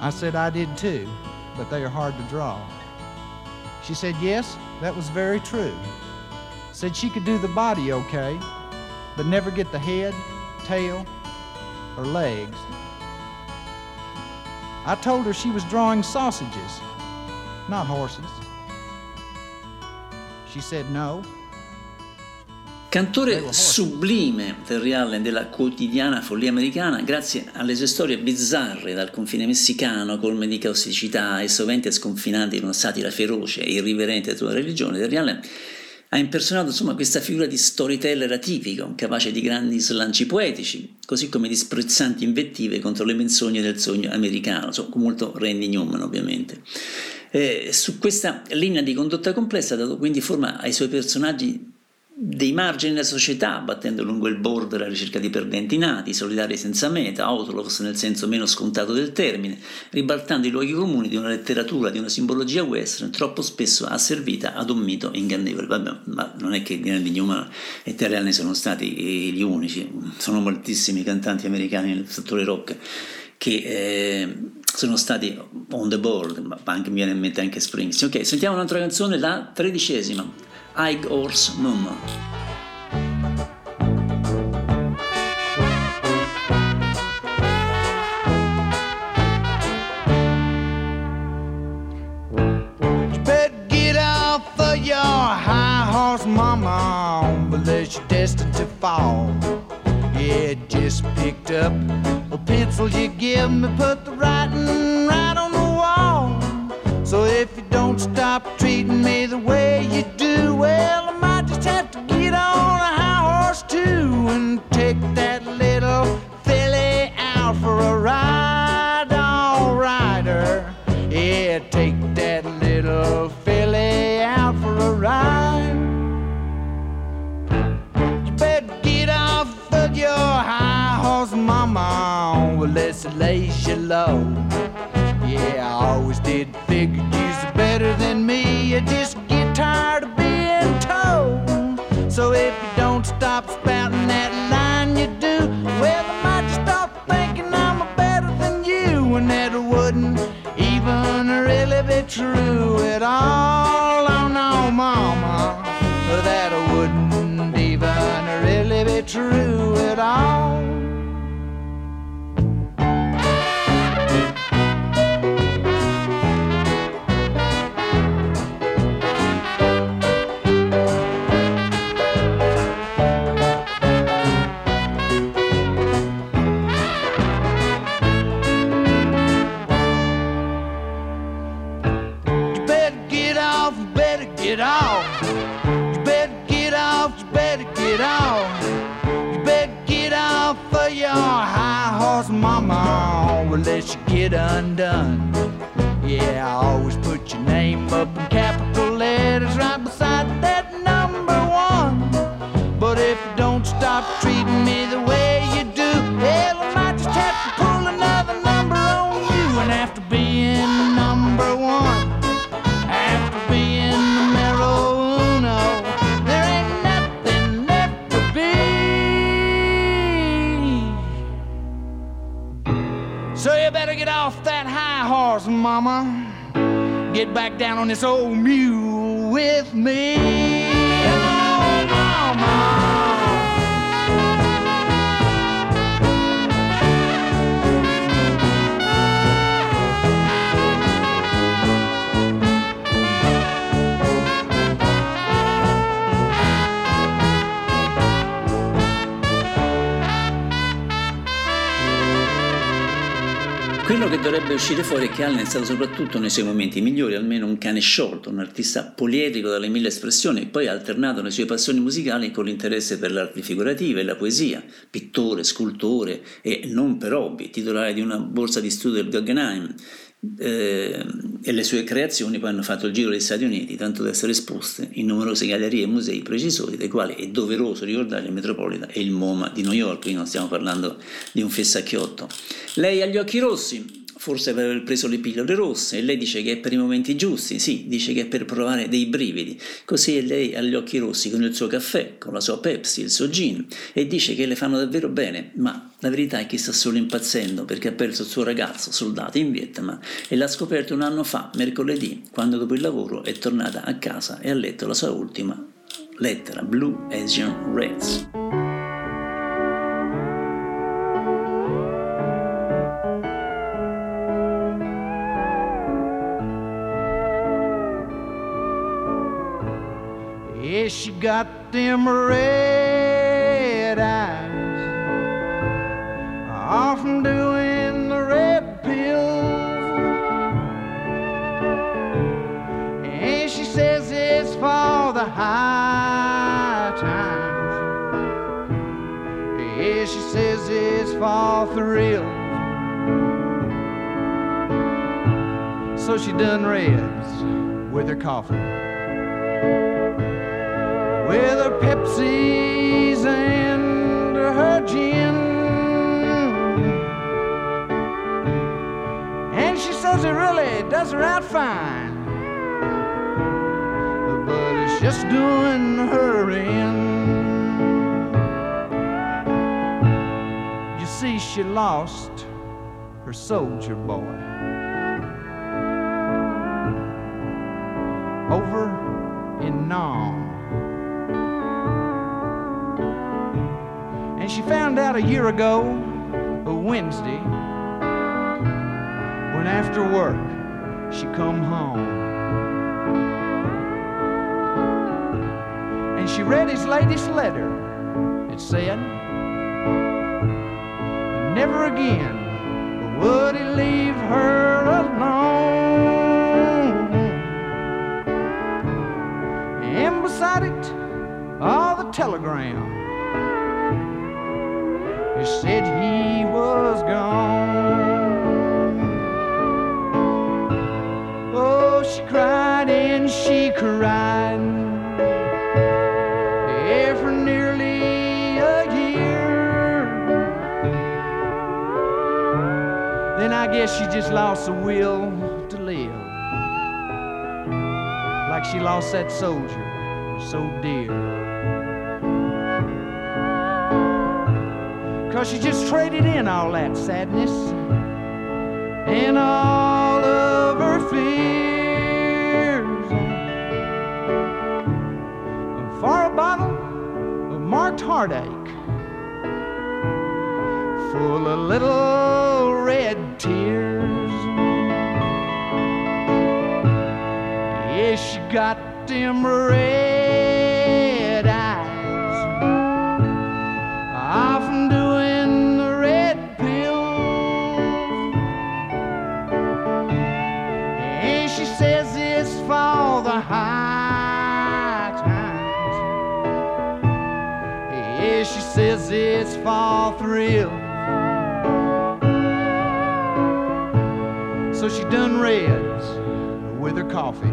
I said I did too, but they are hard to draw. She said yes, that was very true. Said she could do the body okay, but never get the head, tail, or legs. I told her she was drawing sausages, not horses. Cantore sublime Terry Allen della quotidiana follia americana, grazie alle sue storie bizzarre dal confine messicano, colme di causticità e sovente sconfinanti in una satira feroce e irriverente sulla religione, Terry Allen ha impersonato insomma questa figura di storyteller atipico, capace di grandi slanci poetici, così come di sprezzanti invettive contro le menzogne del sogno americano, insomma, con molto Randy Newman ovviamente. Eh, su questa linea di condotta complessa ha dato quindi forma ai suoi personaggi dei margini della società, battendo lungo il bordo alla ricerca di perdenti nati, solidari senza meta, outlaws nel senso meno scontato del termine, ribaltando i luoghi comuni di una letteratura, di una simbologia western troppo spesso asservita ad un mito ingannevole. Vabbè, ma non è che Randy Newman e Allen sono stati gli unici, sono moltissimi cantanti americani nel settore rock che eh, sono stati on the board, ma anche mi viene in mente anche Springsteen. Ok, sentiamo un'altra canzone, la tredicesima. High Horse Mum. Fall. Yeah, just picked up a pencil you give me, put the writing right on the wall. So if you don't stop treating me the way you do, well, I might just have to get on a high horse too and take that unless it lays you low. Yeah, I always did figure you's better than me. You just get tired of being told. So if you don't stop spouting that line you do, well, I might just start thinking I'm better than you, and that wouldn't even really be true at all. Oh no, mama, that wouldn't even really be true at all. Long will let you get undone. Yeah, I always put your name up in capital letters right beside that number one. But if you don't stop treating me down on this old mule with me. Dovrebbe uscire fuori che Allen è stato soprattutto nei suoi momenti migliori, almeno un cane sciolto, un artista poliedrico dalle mille espressioni, e poi ha alternato le sue passioni musicali con l'interesse per le arti figurative e la poesia, pittore, scultore e non per hobby, titolare di una borsa di studio del Guggenheim. Eh, e le sue creazioni poi hanno fatto il giro degli Stati Uniti, tanto da essere esposte in numerose gallerie e musei precisori, dei quali è doveroso ricordare il Metropolitan e il MoMA di New York, quindi non stiamo parlando di un fessacchiotto. Lei ha gli occhi rossi, forse per aver preso le pillole rosse, e lei dice che è per i momenti giusti, sì, dice che è per provare dei brividi, così lei ha gli occhi rossi con il suo caffè, con la sua Pepsi, il suo gin, e dice che le fanno davvero bene, ma la verità è che sta solo impazzendo perché ha perso il suo ragazzo, soldato in Vietnam, e l'ha scoperto un anno fa, mercoledì, quando dopo il lavoro è tornata a casa e ha letto la sua ultima lettera, Blue Asian Reds. Yeah, she got them red eyes. Off from doing the red pills. And she says it's for the high times. Yeah, she says it's for thrills. So she done reds with her coffee with her Pepsis and her gin. And she says it really does her out fine. But it's just doing her in. You see, she lost her soldier boy. Over in Nam. And she found out a year ago, a Wednesday, when after work she come home. And she read his latest letter. It said, Never again would he leave her alone. And beside it, all the telegram. He said he was gone. Oh, she cried and she cried. For nearly a year. Then I guess she just lost the will to live. Like she lost that soldier so dear. Cause she just traded in all that sadness and all of her fears for a bottle of marked heartache full of little red tears. Yeah, she got them red she done reds with her coffee,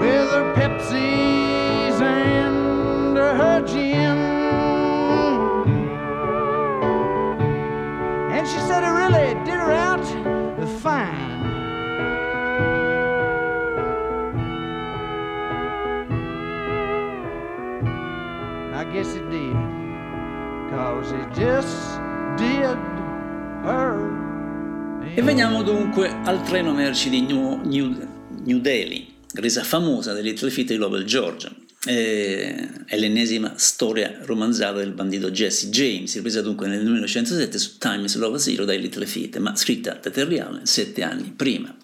with her Pepsis and her gin. And she said it really did her out fine. I guess it did, cause it just did. E veniamo dunque al treno merci di New, New, New Delhi, resa famosa dai Little Feat di Lovell Georgia. È l'ennesima storia romanzata del bandito Jesse James, ripresa dunque nel 1907 su Times Love Zero dai Little Feat, ma scritta da Terry Allen sette anni prima.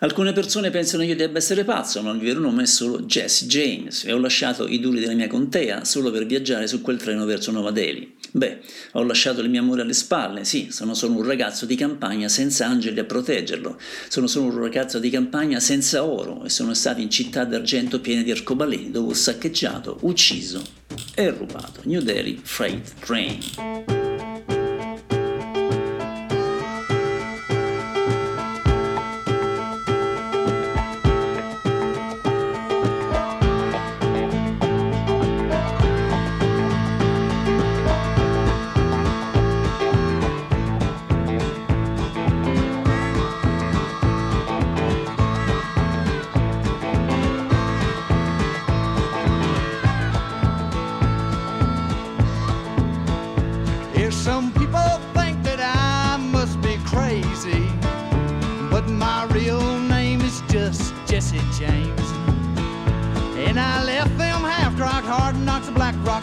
Alcune persone pensano io debba essere pazzo, ma il vero nome è solo Jesse James e ho lasciato i duri della mia contea solo per viaggiare su quel treno verso Nuova Delhi. Beh, ho lasciato il mio amore alle spalle, sì, sono solo un ragazzo di campagna senza angeli a proteggerlo, sono solo un ragazzo di campagna senza oro e sono stato in città d'argento piene di arcobaleni dove ho saccheggiato, ucciso e rubato. New Delhi Freight Train. James. And I left them half-crocked, hard knocks, of black rock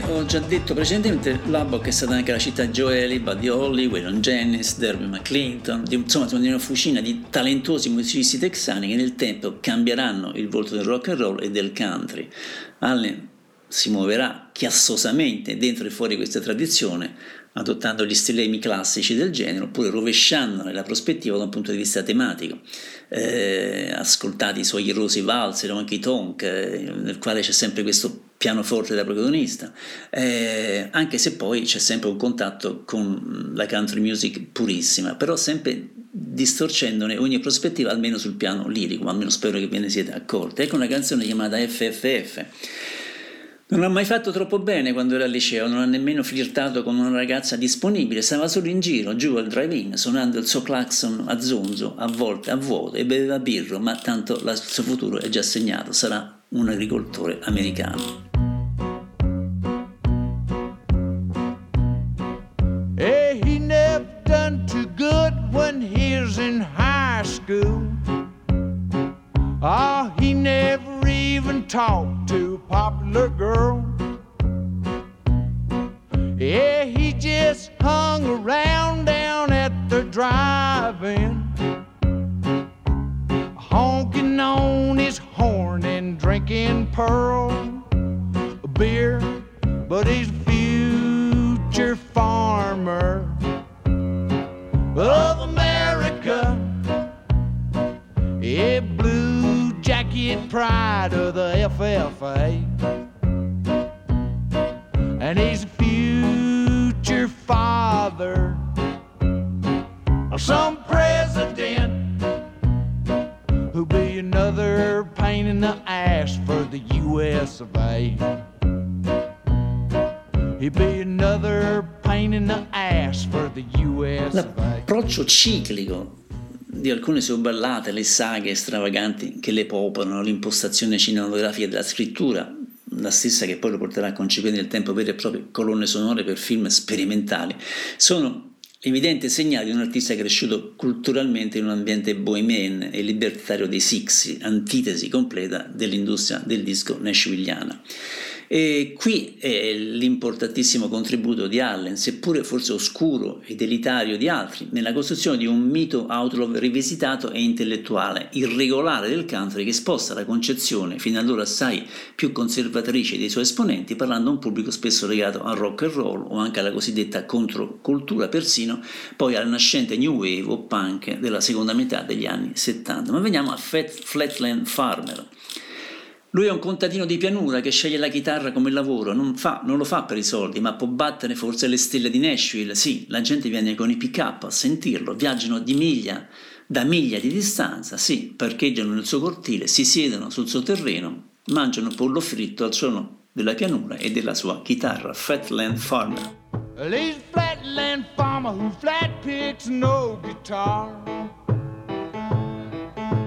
Come ho già detto precedentemente, Lubbock è stata anche la città di Joeli, Buddy Holly, Waylon Jennings, Derby McClinton, di, insomma di una fucina di talentuosi musicisti texani che nel tempo cambieranno il volto del rock and roll e del country. Allen si muoverà chiassosamente dentro e fuori questa tradizione, adottando gli stilemi classici del genere oppure rovesciandone la prospettiva da un punto di vista tematico. Eh, ascoltati i suoi erosi valzer o anche i tonk, eh, nel quale c'è sempre questo pianoforte da protagonista, eh, anche se poi c'è sempre un contatto con la country music purissima, però sempre distorcendone ogni prospettiva almeno sul piano lirico, almeno spero che ve ne siete accorti. Ecco una canzone chiamata FFF non ha mai fatto troppo bene quando era al liceo, non ha nemmeno flirtato con una ragazza disponibile, stava solo in giro, giù al drive-in, suonando il suo clacson a zonzo, a volte a vuoto, e beveva birro, ma tanto il suo futuro è già segnato, sarà un agricoltore americano. Alcune sue ballate, le saghe stravaganti che le popolano, l'impostazione cinematografica della scrittura, la stessa che poi lo porterà a concepire nel tempo vere e proprie colonne sonore per film sperimentali, sono evidenti segnali di un artista cresciuto culturalmente in un ambiente bohemian e libertario dei Sixi, antitesi completa dell'industria del disco nashvilliana. E qui è l'importantissimo contributo di Allen, seppure forse oscuro e delitario di altri, nella costruzione di un mito outlaw rivisitato e intellettuale, irregolare del country che sposta la concezione, fino allora assai più conservatrice dei suoi esponenti, parlando a un pubblico spesso legato al rock and roll o anche alla cosiddetta controcultura, persino poi alla nascente new wave o punk della seconda metà degli anni 70. Ma veniamo a Flatland Farmer. Lui è un contadino di pianura che sceglie la chitarra come lavoro, non, fa, non, lo fa per i soldi, ma può battere forse le stelle di Nashville. Sì, la gente viene con i pick-up a sentirlo, viaggiano di miglia, da miglia di distanza, sì, parcheggiano nel suo cortile, si siedono sul suo terreno, mangiano pollo fritto al suono della pianura e della sua chitarra, Fatland Farmer. A flatland farmer who flat picks no guitar.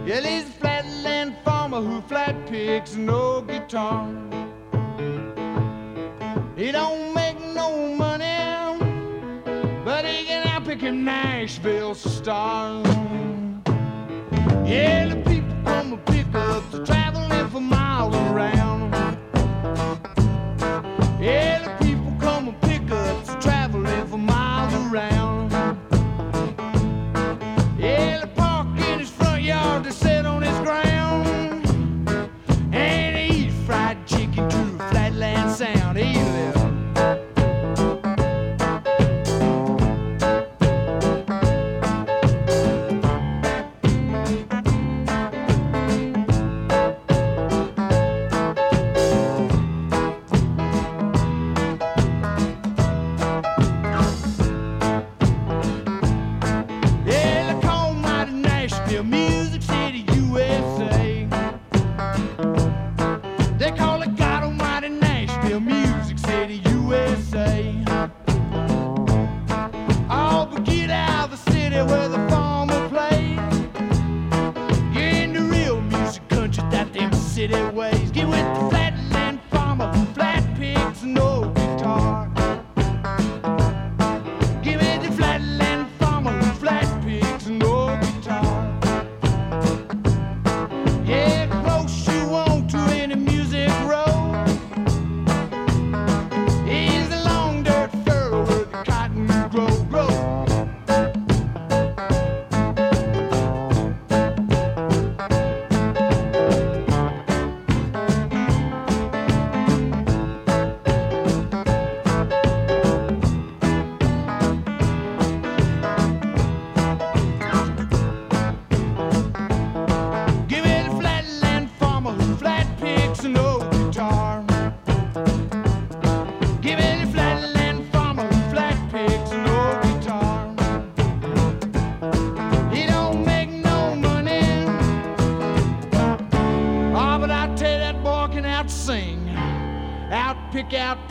Yeah, he's a flatland farmer who flat picks no guitar. He don't make no money, but he can outpick him Nashville stars. Yeah, the people from the pickups traveling for miles around. Yeah,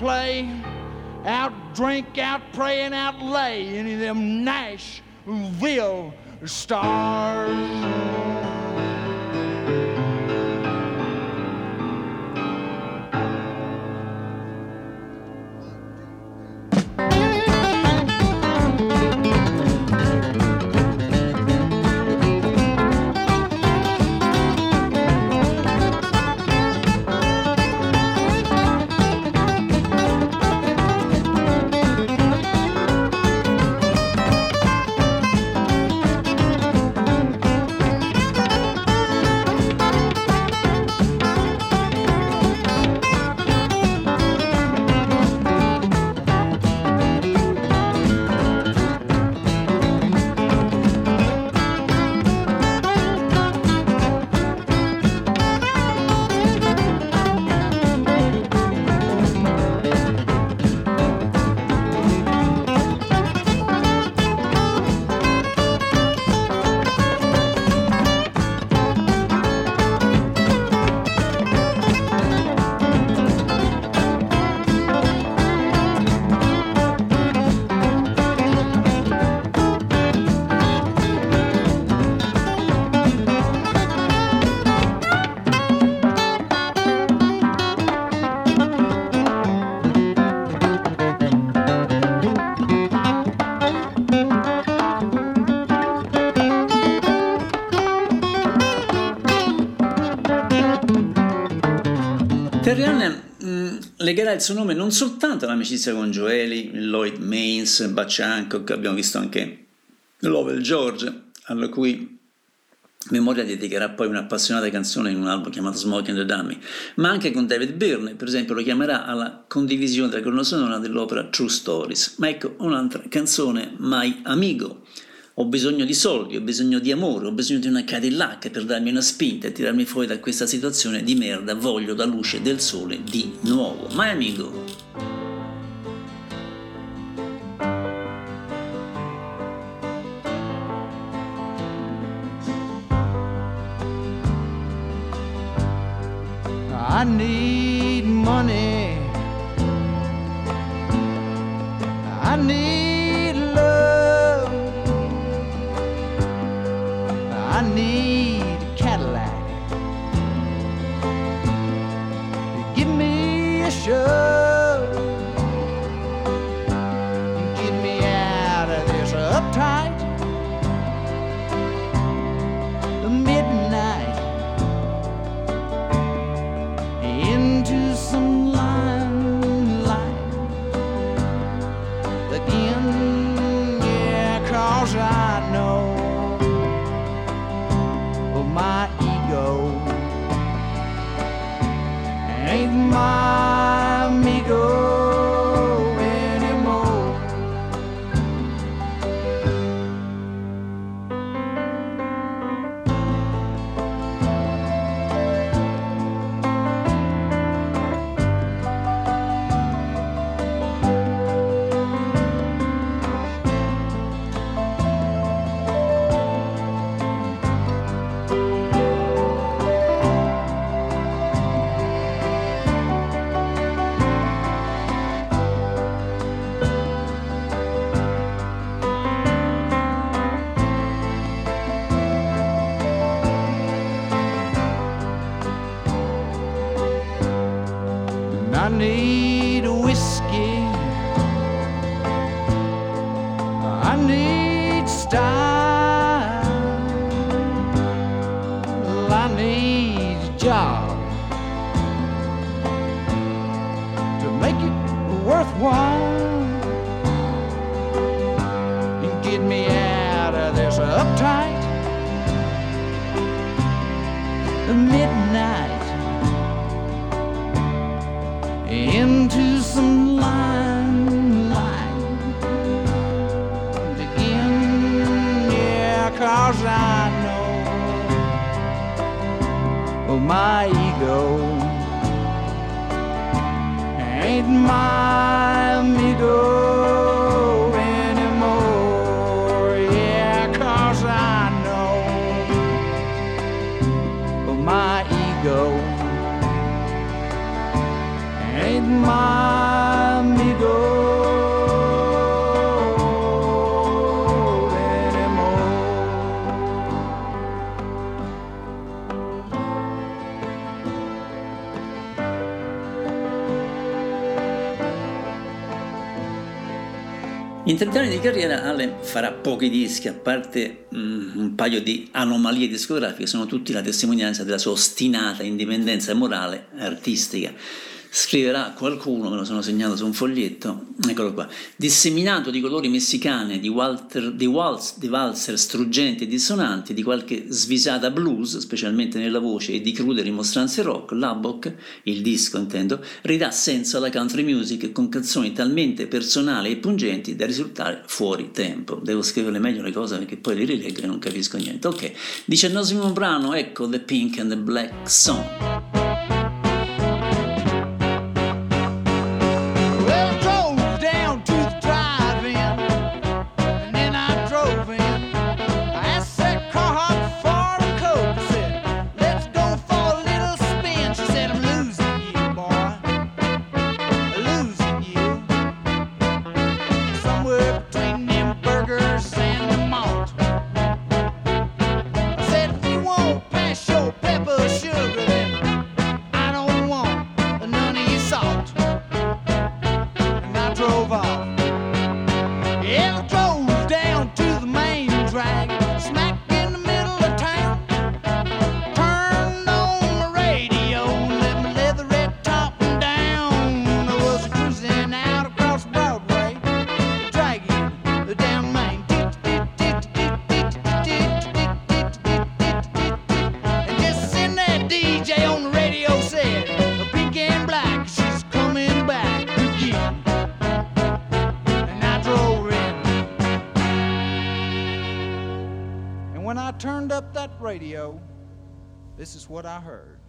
play, out drink, out pray, and out lay any of them Nashville stars. Legherà il suo nome non soltanto all'amicizia con Joeli, Lloyd Maines, Butch Hancock, abbiamo visto anche Lovell George, alla cui memoria dedicherà poi un'appassionata canzone in un album chiamato Smoking the Dummy, ma anche con David Byrne, per esempio lo chiamerà alla condivisione della colonna sonora dell'opera True Stories. Ma ecco un'altra canzone, My Amigo. Ho bisogno di soldi, ho bisogno di amore, ho bisogno di una Cadillac per darmi una spinta e tirarmi fuori da questa situazione di merda. Voglio la luce del sole di nuovo. My Amigo. I need In 30 anni di carriera Allen farà pochi dischi, a parte mm, un paio di anomalie discografiche, sono tutti la testimonianza della sua ostinata indipendenza morale e artistica. Scriverà qualcuno, me lo sono segnato su un foglietto, eccolo qua, disseminato di colori messicane, di, Walter, di, waltz, di valzer struggenti e dissonanti, di qualche svisata blues, specialmente nella voce, e di crude rimostranze rock, Lubbock, il disco intendo, ridà senso alla country music con canzoni talmente personali e pungenti da risultare fuori tempo. Devo scrivere meglio le cose perché poi le rileggo e non capisco niente. Ok, diciannovesimo brano, ecco The Pink and the Black Song. What I heard.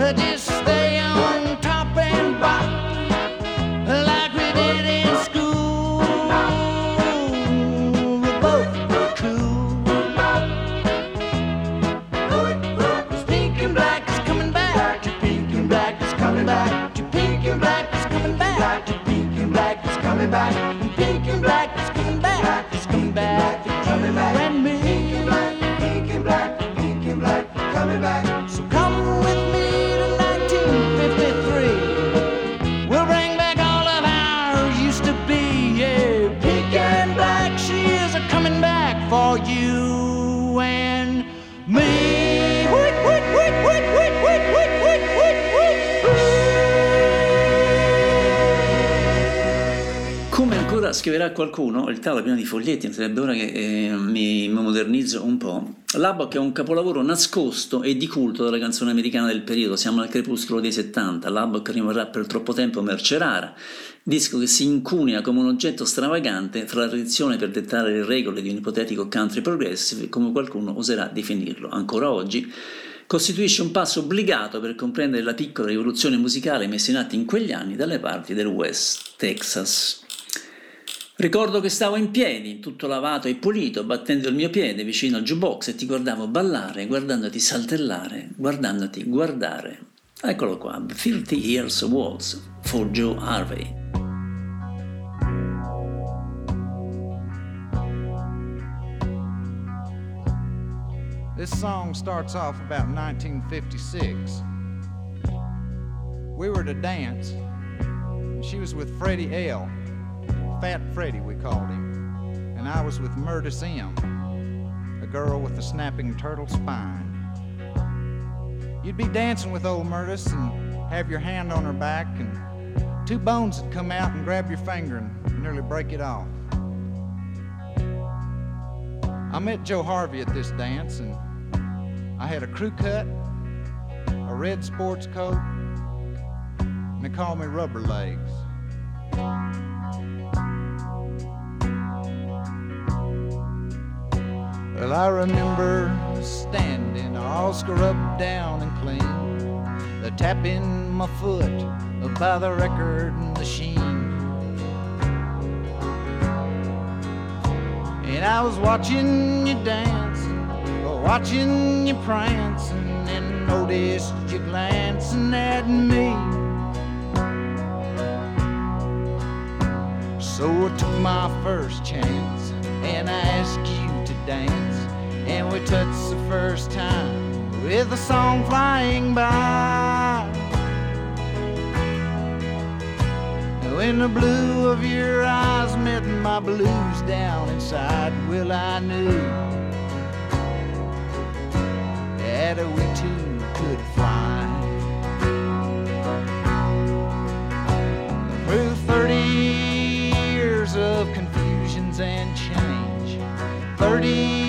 Just. Qualcuno, il tavolo è pieno di foglietti, sarebbe ora che eh, mi, mi modernizzo un po'. Lubbock è un capolavoro nascosto e di culto della canzone americana del periodo, siamo al crepuscolo dei 70, Lubbock rimarrà per troppo tempo merce rara, disco che si incunea come un oggetto stravagante fra la tradizione per dettare le regole di un ipotetico country progressive, come qualcuno oserà definirlo ancora oggi, costituisce un passo obbligato per comprendere la piccola rivoluzione musicale messa in atto in quegli anni dalle parti del West Texas. Ricordo che stavo in piedi, tutto lavato e pulito, battendo il mio piede vicino al jukebox e ti guardavo ballare, guardandoti saltellare, guardandoti guardare. Eccolo qua, 30 Years Waltz for Joe Harvey. This song starts off about 1956. We were to dance, and she was with Freddie L. Fat Freddie, we called him. And I was with Murtis M., a girl with a snapping turtle spine. You'd be dancing with old Murtis and have your hand on her back, and two bones would come out and grab your finger and nearly break it off. I met Joe Harvey at this dance, and I had a crew cut, a red sports coat, and they called me Rubber Legs. Well, I remember standing all scrubbed down and clean, the tapping my foot by the record machine. And I was watching you dancing, watching you prancing, and noticed you glancing at me. So I took my first chance and I asked you to dance. And we touched the first time with a song flying by. When the blue of your eyes met my blues down inside, well, I knew that we two could fly. Through 30 years of confusions and change, 30 years of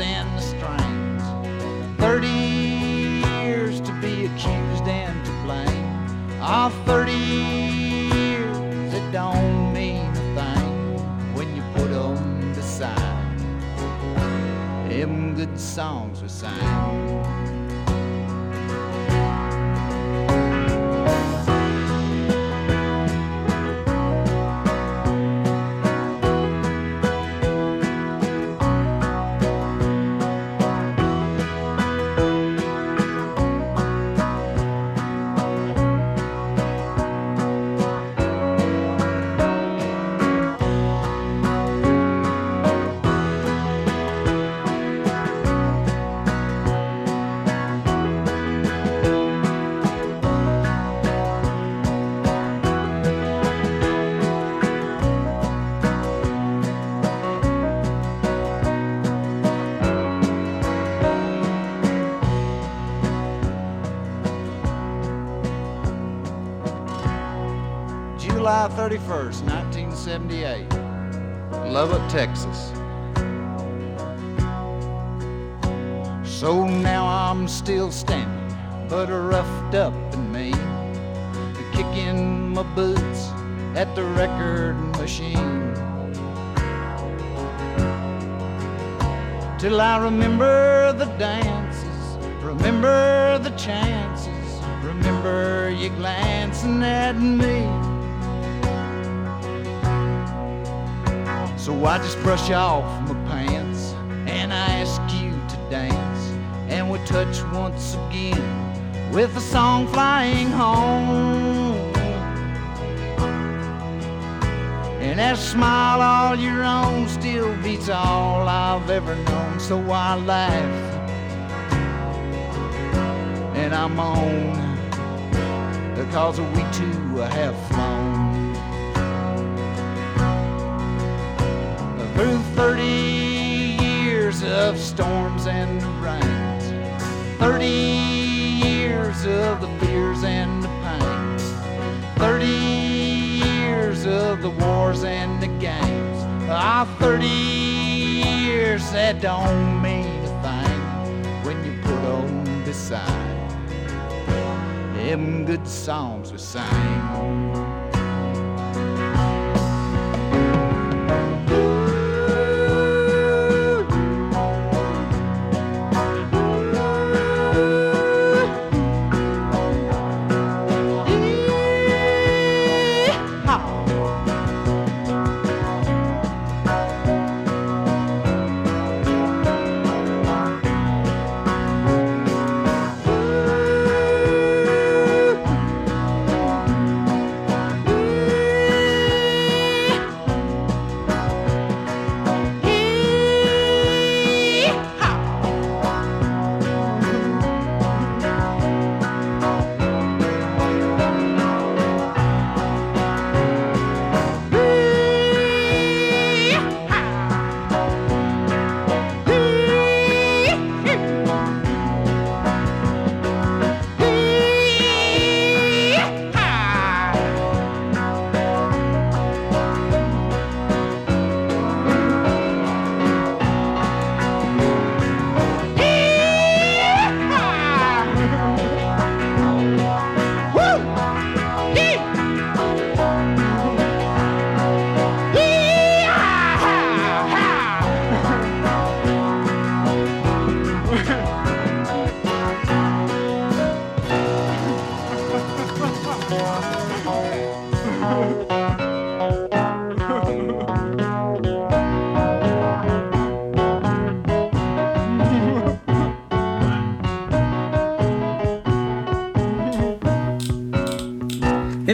and the strains, 30 years to be accused and to blame. All 30 years that don't mean a thing when you put put 'em beside them good songs we sang. 31st, 1978, Lubbock, Texas. So now I'm still standing, but roughed up and mean, kicking my boots at the record machine. Till I remember the dances, remember the chances, remember you glancing at me. I just brush off my pants and I ask you to dance. And we touch once again with a song flying home. And that smile all your own still beats all I've ever known. So I laugh and I'm on because we two have 30 years of storms and rains, 30 years of the fears and the pains, 30 years of the wars and the games. Ah, 30 years that don't mean a thing when you put on beside them good songs we sang.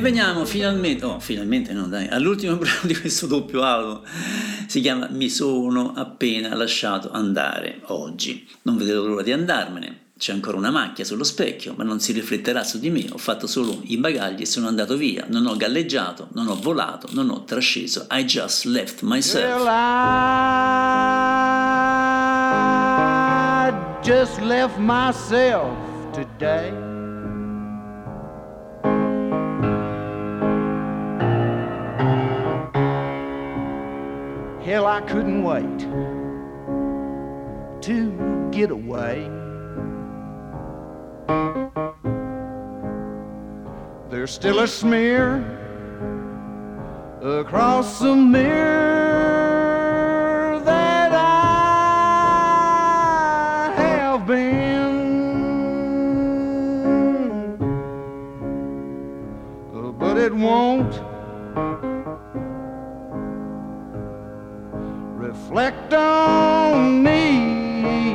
E veniamo finalmente, oh finalmente no dai, all'ultimo brano di questo doppio album, si chiama Mi sono appena lasciato andare oggi, non vedo l'ora di andarmene, c'è ancora una macchia sullo specchio, ma non si rifletterà su di me, ho fatto solo i bagagli e sono andato via, non ho galleggiato, non ho volato, non ho trasceso, I just left myself. Well, I just left myself today. Hell, I couldn't wait to get away. There's still a smear across the mirror that I have been. But it won't reflect on me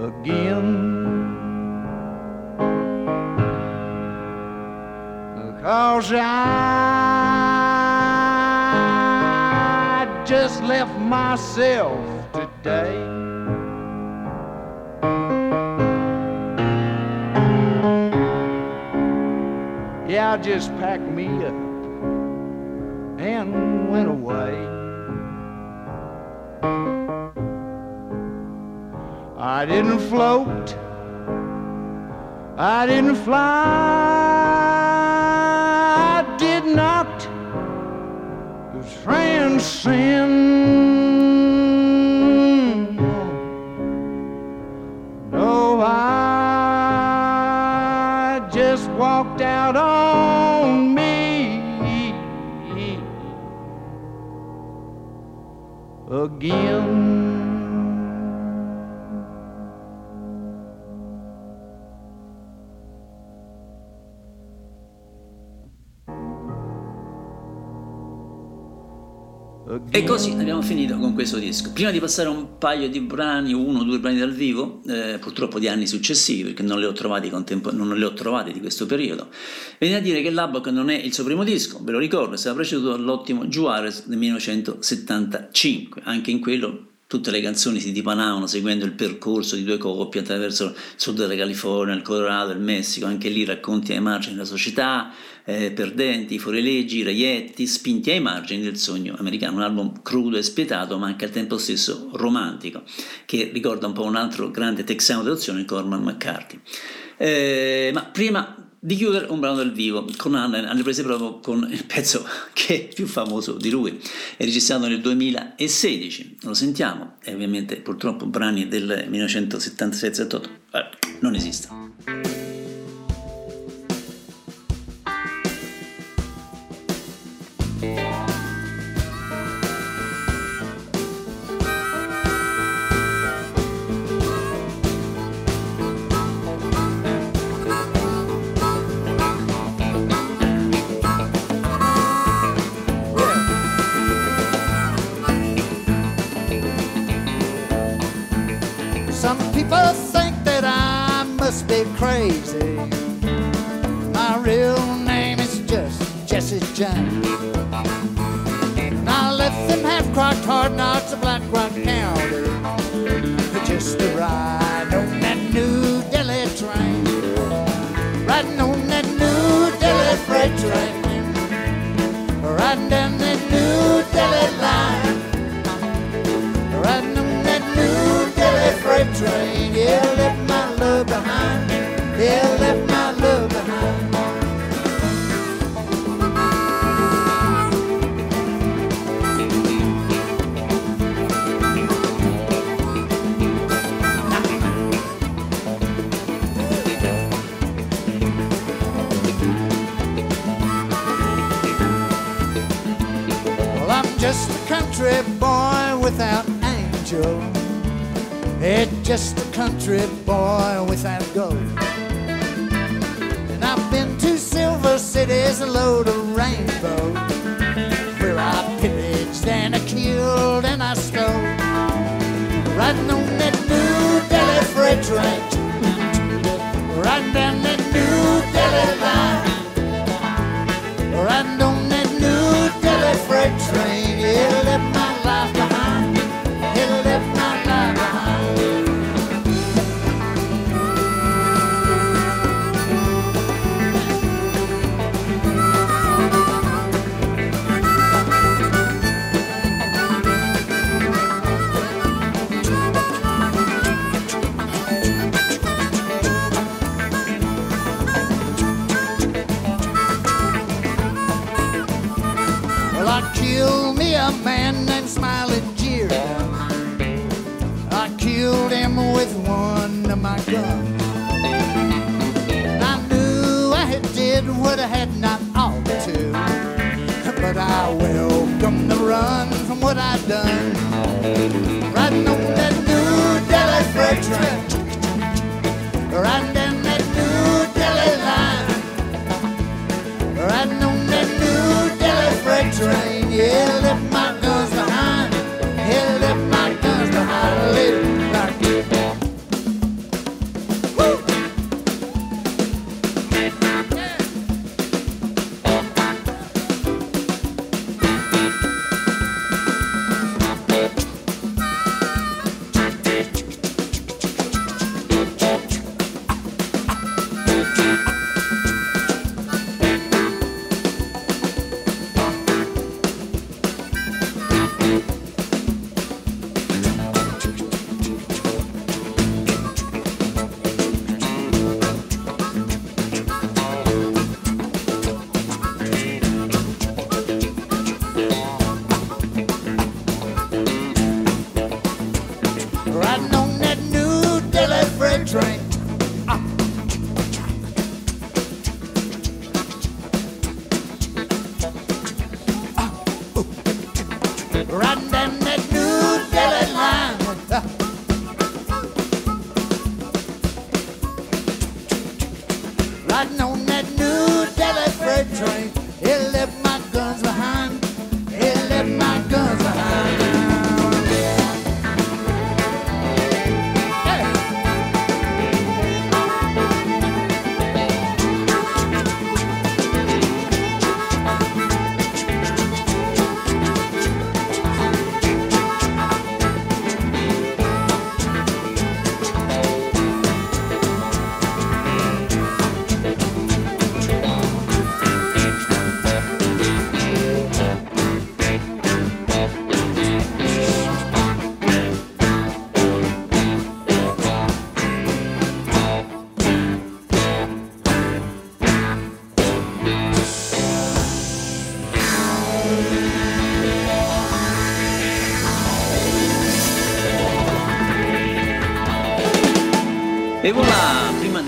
again. Cause I just left myself today. Yeah, I just packed me up and went away. I didn't float, I didn't fly, I did not transcend. Again. E così abbiamo finito con questo disco. Prima di passare un paio di brani, uno o due brani dal vivo, eh, purtroppo di anni successivi, perché non li ho trovati, contempo- non li ho trovati di questo periodo, viene a dire che l'Abbock non è il suo primo disco, ve lo ricordo, è stato preceduto dall'ottimo Juarez del 1975. Anche in quello tutte le canzoni si dipanavano seguendo il percorso di due coppie attraverso il sud della California, il Colorado, il Messico, anche lì racconti ai margini della società, eh, perdenti, fuorileggi, reietti, spinti ai margini del sogno americano, un album crudo e spietato ma anche al tempo stesso romantico, che ricorda un po' un altro grande texano d'azione, Corman McCarthy. Eh, ma prima di chiudere un brano dal vivo con Anna alle prese proprio con il pezzo che è più famoso di lui è registrato nel 2016 lo sentiamo e ovviamente purtroppo brani del 1977-78 eh, non esistono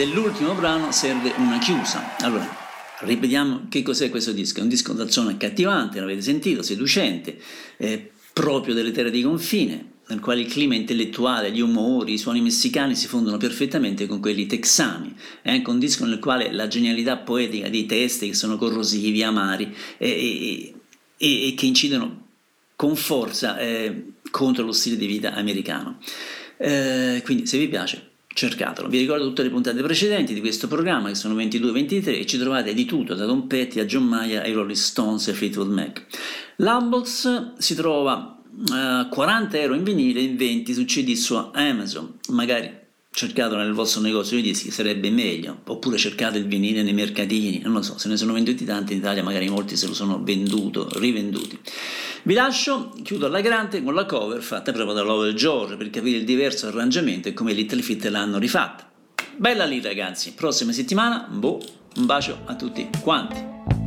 dell'ultimo brano serve una chiusa. Allora, ripetiamo che cos'è questo disco. È un disco dal suono accattivante, l'avete sentito, seducente, eh, proprio delle terre di confine, nel quale il clima intellettuale, gli umori, i suoni messicani si fondono perfettamente con quelli texani. È anche un disco nel quale la genialità poetica dei testi che sono corrosivi, amari e, e, e che incidono con forza eh, contro lo stile di vita americano. Eh, quindi se vi piace cercatelo. Vi ricordo tutte le puntate precedenti di questo programma che sono 22-23 e ci trovate di tutto, da Don Petty a John Mayer ai Rolling Stones e Fleetwood Mac. L'Albox si trova a uh, 40 euro in vinile in 20 su CD su Amazon, magari cercatelo nel vostro negozio di dischi sarebbe meglio, oppure cercate il vinile nei mercatini, non lo so, se ne sono venduti tanti in Italia, magari molti se lo sono venduto, rivenduti. Vi lascio, chiudo alla grande con la cover fatta proprio da Lowell George per capire il diverso arrangiamento e come Little Fit l'hanno rifatta. Bella lì ragazzi, prossima settimana, boh, un bacio a tutti quanti.